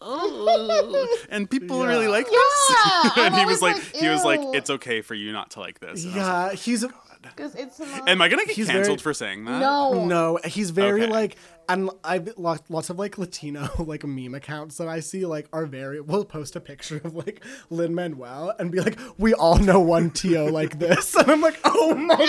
D: oh and people really like
C: Yeah,
D: this
C: I'm
D: and he was like,
C: like,
D: he was like it's okay for you not to like this And I was like,
A: yeah he's
C: Because it's not.
D: am I gonna get
A: He's
D: canceled
A: very-
D: for saying that
C: no.
A: No, he's very
D: Okay.
A: like, and I've lots, lots of like Latino like meme accounts that I see like are very. We'll post a picture of like Lin Manuel and be like, we all know one to like this, and I'm like, oh my god.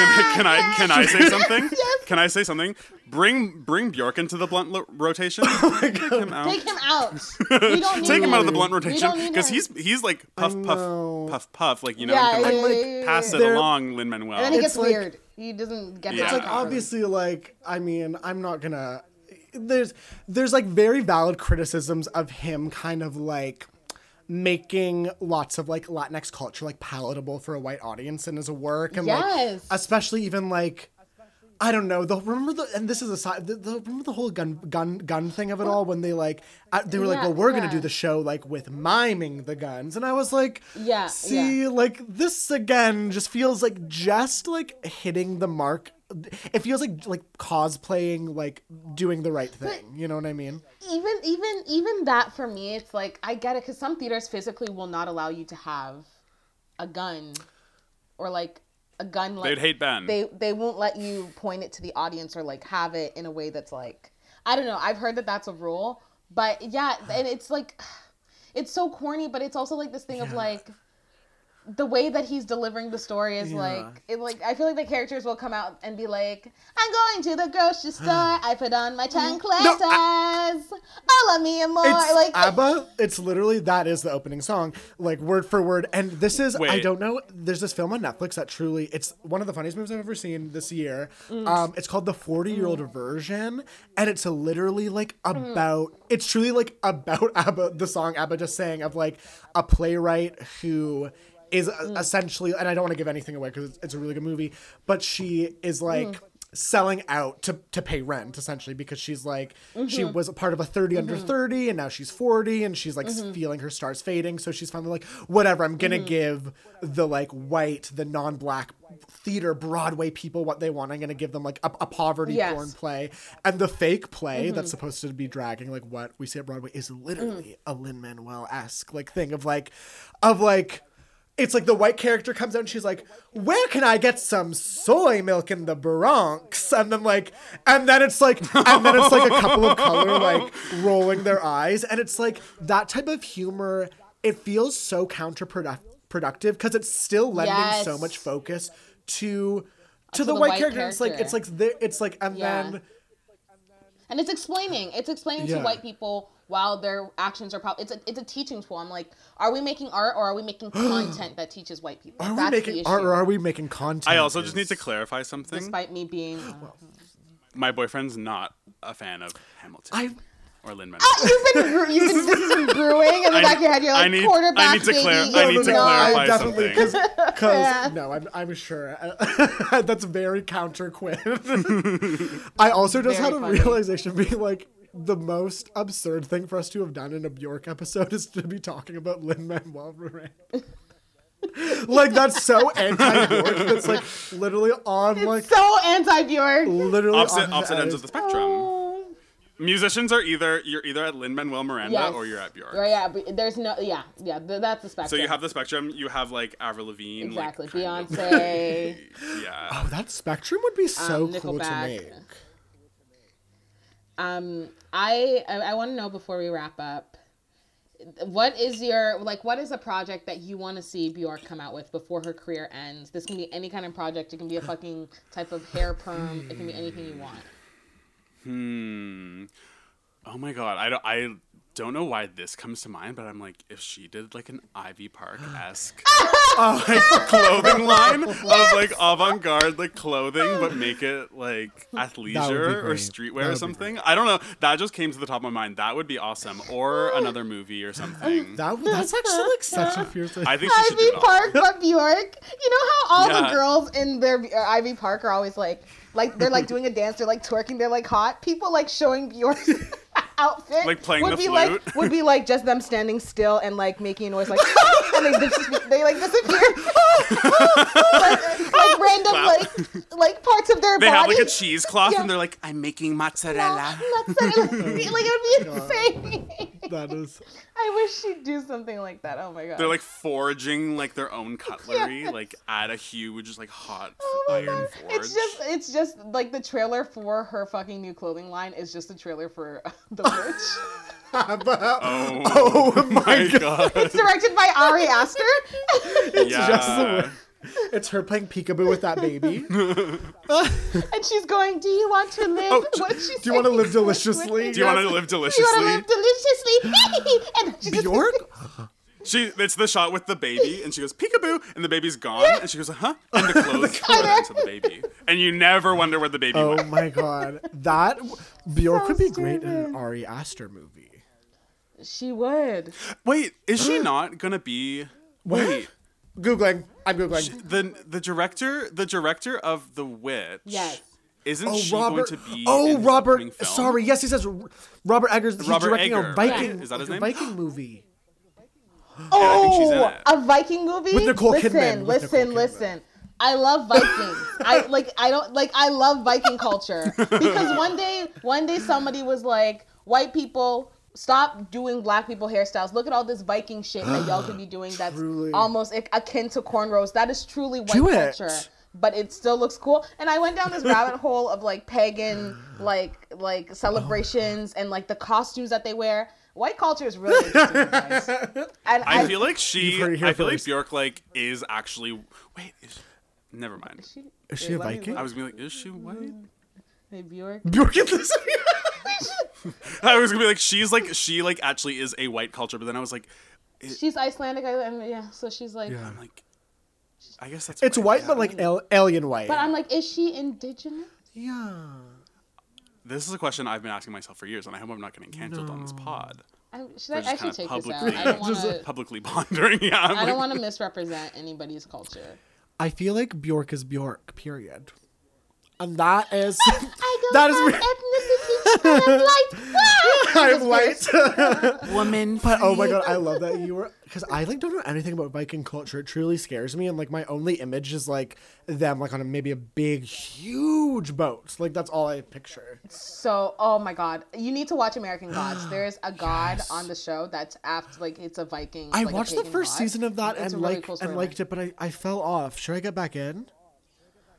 D: I can I can I say something? Can I say something? Bring bring Bjork into the blunt lo- rotation. Oh Take him out.
C: Take him out. We don't need
D: Take him out of the blunt rotation because he's he's like puff puff puff puff like you know
C: Yeah, yeah,
D: like,
C: yeah, yeah, yeah,
D: pass it along Lin Manuel.
C: And then he
A: It's
C: gets
A: like-
C: weird. He doesn't get
D: Yeah.
C: that
D: It's like,
C: properly.
A: obviously like i mean i'm not gonna there's there's like very valid criticisms of him kind of like making lots of like latinx culture like palatable for a white audience in his work and
C: Yes.
A: like especially even like I don't know. The remember the and this is a side. The, the, remember the whole gun gun gun thing of it all when they like they were like, well, we're gonna do the show like with miming the guns, and I was like,
C: Yeah,
A: see, like this again just feels like just like hitting the mark. It feels like like cosplaying, like doing the right thing. You know what I mean?
C: even even even that for me it's like i get it because some theaters physically will not allow you to have a gun or like a gun like
D: They'd hate Ben.
C: they they won't let you point it to the audience or like have it in a way that's like i don't know i've heard that that's a rule but yeah and it's like it's so corny but it's also like this thing of like the way that he's delivering the story is like it like I feel like the characters will come out and be like, I'm going to the grocery store, I put on my chancletas, all of me and more.
A: It's
C: like
A: ABBA. It's literally that is the opening song, like word for word. And this is I don't know. There's this film on Netflix that truly it's one of the funniest movies I've ever seen this year.
C: Mm.
A: Um, it's called The Forty Year Old Version, and it's literally like
C: Mm.
A: about. It's truly like about ABBA. The song ABBA just sang of like a playwright who is
C: Mm.
A: essentially, and I don't want to give anything away because it's, it's a really good movie, but she is like selling out to, to pay rent essentially because she's like she
C: Mm-hmm.
A: was a part of a 30 under 30 and now she's 40 and she's like
C: Mm-hmm.
A: feeling her stars fading so she's finally like whatever i'm gonna give the like white the non-black theater broadway people what they want i'm gonna give them like a, a poverty
C: Yes.
A: porn play and the fake play
C: Mm-hmm.
A: that's supposed to be dragging like what we see at broadway is literally
C: Mm.
A: a lin manuel-esque like thing of like of like it's like the white character comes out and she's like, "Where can I get some soy milk in the Bronx?" And then like, and then it's like, and then it's like a couple of color like rolling their eyes, and it's like that type of humor. It feels so counterproductive because it's still lending so much focus to to, the,
C: the
A: white,
C: white
A: character. It's like it's like there, it's like and
C: Yeah.
A: then
C: and it's explaining it's explaining
A: Yeah.
C: to white people while their actions are probably it's a it's a teaching tool. I'm like, are we making art or are we making content that teaches white people?
A: are we
C: That's the
A: making art or are we making content?
D: I also just need to clarify something.
C: Despite me being,
D: My boyfriend's not a fan of Hamilton
A: I
D: or Lin uh, Manuel.
C: you've been, you've been this has been brewing in the
D: I
C: back of your head. You're like
D: I
C: like
D: need- I need to
C: baby.
D: clar- I
C: you're
D: need to
C: not."
D: clarify
A: definitely
D: something.
A: because
C: Yeah.
A: no, I'm I'm sure that's very counter Quinn. I also just
C: Very
A: had a
C: funny.
A: realization being like the most absurd thing for us to have done in a Bjork episode is to be talking about Lin Manuel Miranda. like that's so anti Bjork. That's like literally on like
C: so anti Bjork.
A: literally
D: opposite
A: on
D: opposite ends of the spectrum.
C: Oh.
D: Musicians are either you're either at Lin Manuel Miranda
C: Yes.
D: or you're at Bjork.
C: Or yeah, but there's no yeah yeah th- that's the spectrum.
D: So you have the spectrum. You have like Avril Lavigne,
C: exactly
D: like, kind of-
C: Beyonce.
D: yeah.
A: Oh, that spectrum would be so
C: Um,
A: cool to make.
C: Um, I I, want to know before we wrap up, what is your like? What is a project that you want to see Bjork come out with before her career ends? This can be any kind of project. It can be a fucking type of hair perm. It can be anything you want.
D: Hmm. Oh my god, I don't. I don't know why this comes to mind, but I'm like, if she did like an Ivy Park esque like clothing line of like avant garde like clothing, but make it like athleisure or streetwear or something. I don't know. That just came to the top of my mind. That would be awesome. Or another movie or something.
A: That that's actually like such a fierce.
D: I think she
C: Ivy. Park, but Bjork. You know how all
D: Yeah.
C: the girls in their uh, Ivy Park are always like, like they're like doing a dance, they're like twerking, they're like hot. People like showing Bjork's outfit,
D: Like playing
C: would
D: the
C: be
D: flute.
C: like would be like just them standing still and like making a noise like, and they dis- they like disappear, like, like random
D: Clap.
C: like like parts of their
D: They have like a cheesecloth
C: Yeah.
D: and they're like,
E: I'm making mozzarella.
C: That's like, like it would be insane.
A: that is.
C: I wish she'd do something like that. Oh my god.
D: they're like forging like their own cutlery,
C: Yes.
D: like at a huge like hot
C: Oh
D: iron
C: God.
D: forge.
C: It's just it's just like the trailer for her fucking new clothing line is just the trailer for The Witch.
D: Uh, oh,
A: Oh my god.
D: god.
C: it's directed by Ari Aster.
D: yeah.
A: just the It's her playing peekaboo with that baby.
C: And she's going, "Do you want to live?"
A: Oh,
C: what did she
A: you want to live deliciously?
D: Do you want to live deliciously?
C: Do you want to live
D: deliciously?
C: deliciously? and she just-
A: Bjork?
D: She it's the shot with the baby, and she goes peekaboo, and the baby's gone, and she goes huh, and the clothes put into the baby, and you never wonder where the baby is.
A: Oh
D: went.
A: my god. That Bjork
C: So
A: would be great in an. Ari Aster movie.
C: She would.
D: Wait, is she not gonna be? Wait,
A: Googling. I'm Googling.
D: the the director the director of The Witch.
C: Yes.
D: Isn't
A: Oh,
D: she
A: Robert.
D: going to be?
A: oh,
D: in his
A: Robert.
D: upcoming film?
A: Sorry. Yes, he says Robert Eggers. He's
D: Robert
A: directing
D: Egger,
A: a Viking.
D: right? Is that his
A: a
D: name?
A: Viking movie.
C: Oh,
D: think she's in oh, it.
C: a Viking movie
A: With Nicole
C: listen,
A: Kidman, with
C: Listen,
A: Nicole Kidman.
C: listen. I love Vikings. I like. I don't like. I love Viking culture because one day, one day, somebody was like, "White people." Stop doing black people hairstyles. Look at all this Viking shit that y'all could be doing that's
A: Truly.
C: almost akin to cornrows. That is truly white
A: Do it.
C: culture. But it still looks cool. And I went down this rabbit hole of like pagan like like celebrations and like the costumes that they wear. White culture is really interesting, guys. And
D: I feel like she.
A: You've heard it here
D: I feel like. Bjork like is actually. Wait, is, never mind.
A: Is she a
C: let me
A: Viking?
D: I was gonna be like, is she white? Mm-hmm.
C: Hey, Bjork.
A: Bjork in this.
D: I was gonna be like, she's like, she like actually is a white culture, but then I was like,
C: She's Icelandic, I, I mean, yeah. So she's like, yeah.
D: I'm like, I guess that's.
A: It's white,
D: yeah.
A: but like alien white.
C: but I'm like, is she indigenous?
A: yeah.
D: This is a question I've been asking myself for years, and I hope I'm not getting canceled on this pod.
C: I, should
D: We're
C: I,
D: just
C: I should
D: kinda
C: take this out.
D: publicly-
C: I don't wanna,
D: Publicly pondering, yeah. I'm
C: I don't
D: like-
C: want to misrepresent anybody's culture.
A: I feel like Bjork is Bjork. Period. And that is.
C: I don't
A: That is
C: have I am light.
A: I'm white.
E: Woman.
A: But oh my god, I love that you were because I like don't know anything about Viking culture. It truly scares me, and like my only image is like them like on a, maybe a big, huge boat. Like that's all I picture.
C: So, oh my God, you need to watch American Gods. There's a god on the show that's after like it's a Viking.
A: I
C: like a
A: watched the first
C: god.
A: season of that
C: It's
A: and
C: really
A: like
C: cool
A: and liked it, but I, I fell off. Should I get back in?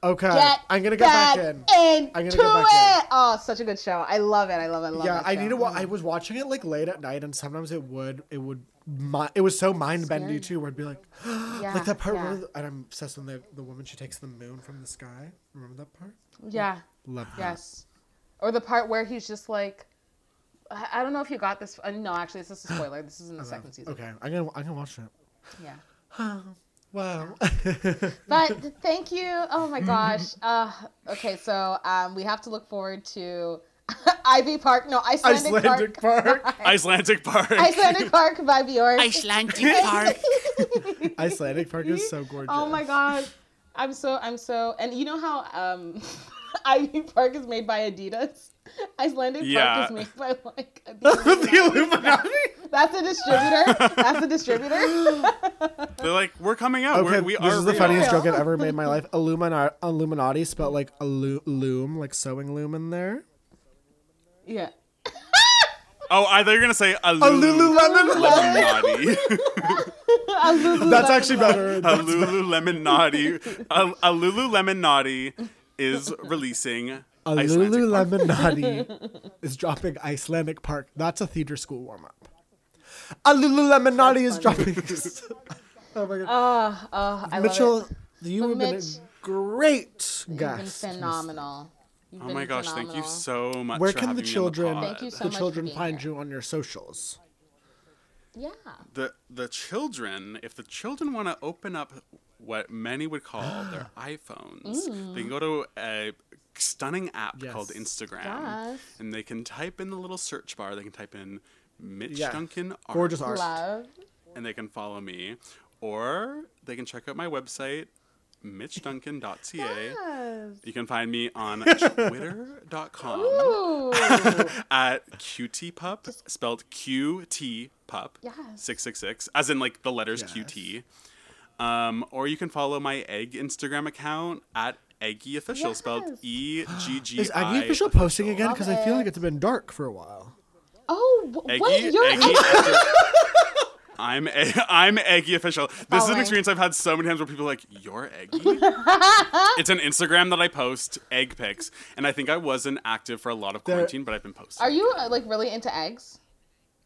A: Okay,
C: Get
A: I'm gonna get back in. I'm gonna
C: it.
A: get back in.
C: Oh, such a good show. I love it. I love it. I love
A: Yeah, I
C: show.
A: need to. Wa- I was watching it like late at night, and sometimes it would it would. mi- It was so mind bendy
C: Scary.
A: too, where I'd be like,
C: Yeah,
A: like that part
C: yeah.
A: where, the- and I'm obsessed with the the woman she takes the moon from the sky. Remember that part?
C: Yeah.
A: Love that.
C: Yes. Or the part where he's just like, I I don't know if you got this. Uh, no, actually, this is a spoiler. This is in the second season.
A: Okay, I'm gonna I'm gonna watch it.
C: Yeah.
A: Wow.
C: But thank you. Oh my gosh. Uh, okay, so um, we have to look forward to Ivy Park. No, Icelandic,
A: Icelandic
C: Park.
A: Park.
D: Icelandic Park.
C: Icelandic Park by Bjork.
E: Icelandic Park.
A: Icelandic Park is so gorgeous.
C: Oh my god. I'm so I'm so and you know how um Ivy Park is made by Adidas? Icelandic
D: Yeah.
C: Park is made by like Adidas.
A: the Illuminati.
C: That's a distributor. That's a distributor.
D: They're like, we're coming out.
A: Okay,
D: We're, we
A: this
D: are
A: is the
D: real.
A: funniest
C: real.
A: joke I've ever made in my life. Illumina- Illuminati spelled like a lo- loom, like sewing loom in there.
C: yeah.
D: Oh, I thought you were gonna say a,
A: A Lululemon.
D: naughty.
A: That's actually better.
D: a Lululemon naughty. A, a Lululemon naughty is releasing
A: A
D: Icelandic Park.
A: Is dropping Icelandic Park. That's a theater school warm up. A Lululemon Naughty is dropping. oh my god.
C: Oh, oh, I
A: Mitchell,
C: love it.
A: you
C: But
A: have been a great
C: You've been
A: guest.
C: phenomenal. You've
D: Oh
C: been
D: my gosh, thank you so much.
A: Where
D: for
A: can the
D: having me on
A: children,
D: pod.
C: Thank you so
A: the
C: much
A: children find
C: here.
A: you on your socials?
C: Yeah.
D: the the children, if the children want to open up what many would call their iPhones, mm. they can go to a stunning app
A: Yes.
D: called Instagram,
C: Yes.
D: and they can type in the little search bar. They can type in Mitch
A: Yeah.
D: Duncan art,
A: Gorgeous art.
C: Love.
D: and they can follow me, or they can check out my website, mitchduncan.ca.
C: Yes.
D: You can find me on twitter.com
C: Ooh.
D: at qtpup, spelled Q-T pup,
C: Yes.
D: 666, as in like the letters
A: Yes.
D: QT. Um, or you can follow my egg Instagram account at Eggy Official, spelled
C: Yes.
D: E G G I.
A: Is Aggie official posting again? Because I feel like
C: it.
A: it's been dark for a while.
C: Oh, w-
D: Eggy,
C: wait, you're
D: Eggy, I'm a, I'm Eggy Official. This is an experience I've had so many times where people are like, "You're Eggy." it's an Instagram that I post egg pics, and I think I wasn't active for a lot of
A: There-
D: quarantine, but I've been posting.
C: Are you uh, like really into eggs?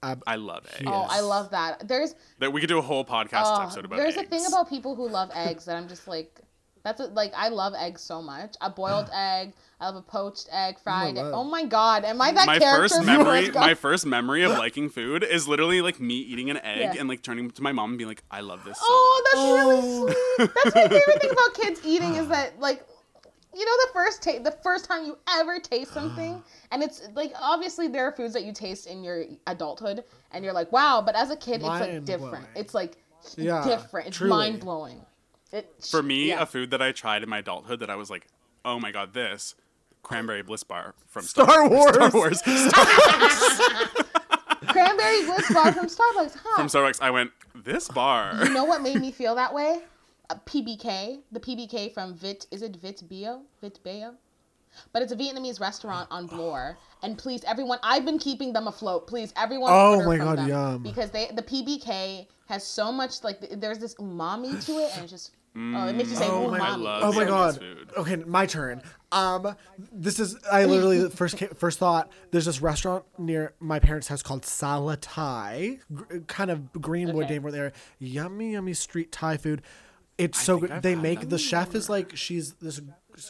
A: Ab-
D: I love eggs.
C: Oh, I love that. There's
D: That we could do a whole podcast
C: oh,
D: episode about
C: there's
D: eggs.
C: a thing about people who love eggs that I'm just like, that's a, like I love eggs so much. A boiled egg, I love a poached egg, fried. egg.
A: love.
C: Oh my god, am I that
D: my
C: character?
D: first
C: from
D: memory,
C: Forrest Gump?
D: my first memory of liking food is literally like me eating an egg
C: Yeah.
D: and like turning to my mom and being like, "I love this." So
C: Oh, that's really oh. sweet. That's my favorite thing about kids eating is that like you know the first taste the first time you ever taste something and it's like obviously there are foods that you taste in your adulthood and you're like wow but as a kid it's like different
A: Mind-blowing.
C: it's like
A: Yeah,
C: different it's
A: truly.
C: mind blowing it,
D: For me,
C: yeah.
D: a food that I tried in my adulthood that I was like, "Oh my god, this." Cranberry Bliss Bar from Star,
A: Star Wars.
D: Star Wars.
C: cranberry bliss bar from starbucks huh
D: from Starbucks. I went, "This bar."
C: you know what made me feel that way a pbk the pbk from vit is it vit beo vit beo but it's a Vietnamese restaurant on Bloor. And please, everyone, I've been keeping them afloat. Please, everyone,
A: Oh
C: order
A: my
C: from
A: God,
C: them
A: yum.
C: Because they, the PBK has so much like there's this umami to it, and it's just oh, it makes you say
A: Oh
C: umami.
A: my-
D: I love
A: Oh my god.
D: food.
A: Okay, my turn. Um, this is I literally first ca- first thought there's this restaurant near my parents' house called Salatai, gr- kind of Greenwood
C: Okay.
A: they're Yummy, yummy street Thai food. It's so good.
D: I've
A: They make
D: that.
A: the chef is like she's this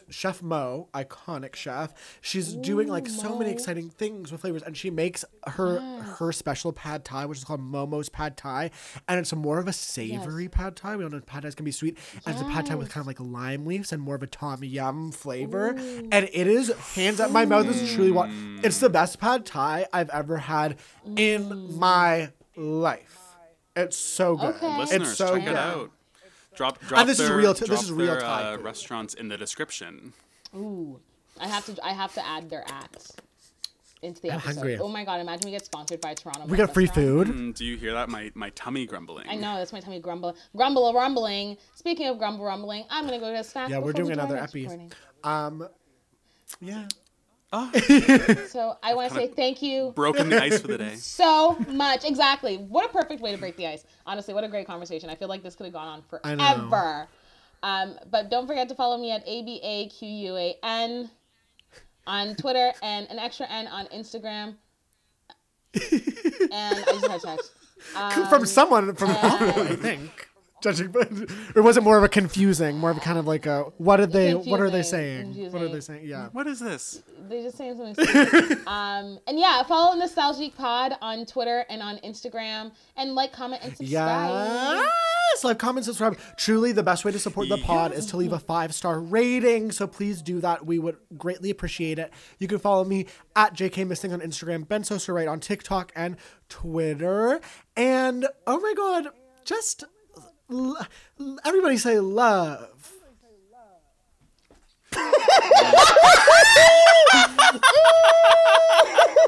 A: chef Mo, iconic chef. She's doing like so many exciting things with flavors, and she makes her her special pad thai, which is called Momo's pad thai, and it's more of a savory pad thai. We all know if pad thais can be sweet, and it's a pad thai with kind of like lime leaves and more of a tom yum flavor, and it is hands up. My mouth is truly what mm. it's the best pad thai I've ever had in my life. It's so good.
C: Okay.
D: Listeners,
A: It's so
D: check
A: good.
D: it out. Drop, drop
A: this is
D: their,
A: real t- this is real
D: their,
A: Thai
D: uh, restaurants in the description.
C: Ooh, I have to, I have to add their ads into the
A: I'm
C: episode.
A: hungry.
C: Oh my god! Imagine we get sponsored by Toronto.
A: We got free
C: Restaurant.
A: food.
D: Mm, do you hear that? My my tummy grumbling.
C: I know that's my tummy grumble, grumble, rumbling. Speaking of grumble, rumbling, I'm gonna go get a snack.
A: Yeah, we're
C: before we
A: doing another
C: next
A: epi. Um, yeah.
C: So I want to say thank you
D: Broken the ice for the day.
C: so much. Exactly. What a perfect way to break the ice. Honestly, what a great conversation. I feel like this could have gone on forever. Um, but don't forget to follow me at A B A Q U A N on Twitter and an extra N on Instagram. and I just had text. Um,
A: from someone from I think. Judging, but or was it more of a confusing, more of a kind of like a what are they? What are they
C: Confusing,
A: saying? What are they saying? Yeah.
D: What is this?
C: They just saying something. um, and yeah, follow Nostalgic Pod on Twitter and on Instagram, and like, comment, and subscribe.
A: Yes, like, comment, subscribe. Truly, the best way to support the pod is to leave a five star rating. So please do that. We would greatly appreciate it. You can follow me at JK Missing on Instagram, Ben Sosa Right on TikTok and Twitter. And oh my God, just l- l- everybody say love.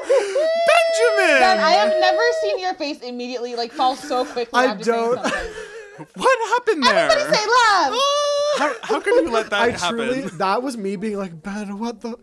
A: Benjamin.
C: Ben, I have never seen your face immediately like fall so quickly
A: I
C: after
A: don't-
D: What happened there?
C: Everybody say love.
D: how, how could you let that
A: I
D: happen?
A: truly, that was me being like, Ben, what the?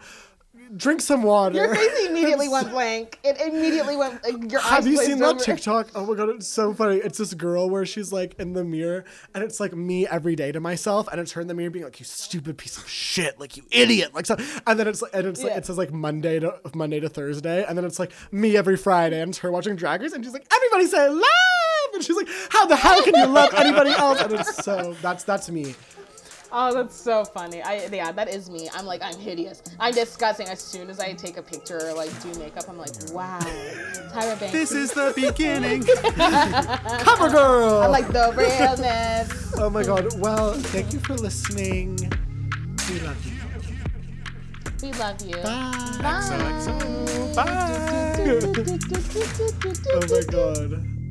A: Drink some water.
C: Your face immediately went blank. It immediately went. Like, your eyes.
A: Have
C: eyes
A: you seen that. TikTok? Oh my god, it's so funny. It's this girl where she's like in the mirror, and it's like me every day to myself, and it's her in the mirror being like, "You stupid piece of shit, like you idiot," like so. And then it's like, and it's like
C: Yeah.
A: it says like Monday to Monday to Thursday, and then it's like me every Friday, and it's her watching Drag Race, and she's like, "Everybody say love," and she's like, "How the hell can you love anybody else?" And it's so that's that's me.
C: Oh, that's so funny. I yeah, that is me. I'm like I'm hideous. I'm disgusting. As soon as I take a picture or like do makeup, I'm like, wow, Tyra Banks.
D: This is the beginning.
A: Cover girl.
C: I'm like the realness.
A: oh my god. Well, thank you for listening. We love you.
C: We love you.
A: Bye.
D: XOXO. Bye.
A: Oh my god.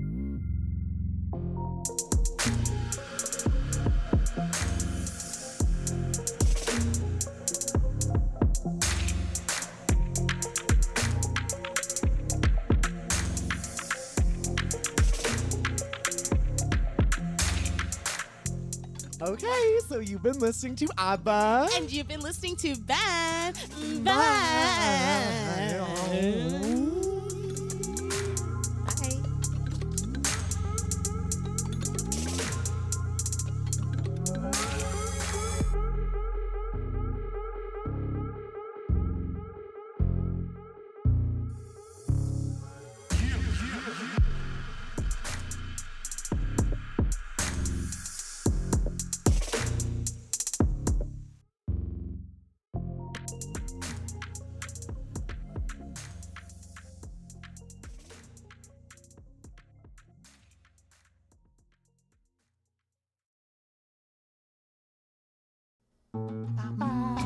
A: Okay, so you've been listening to ABBA.
E: And you've been listening to Ben. Ben.
A: Bye.
E: Bye.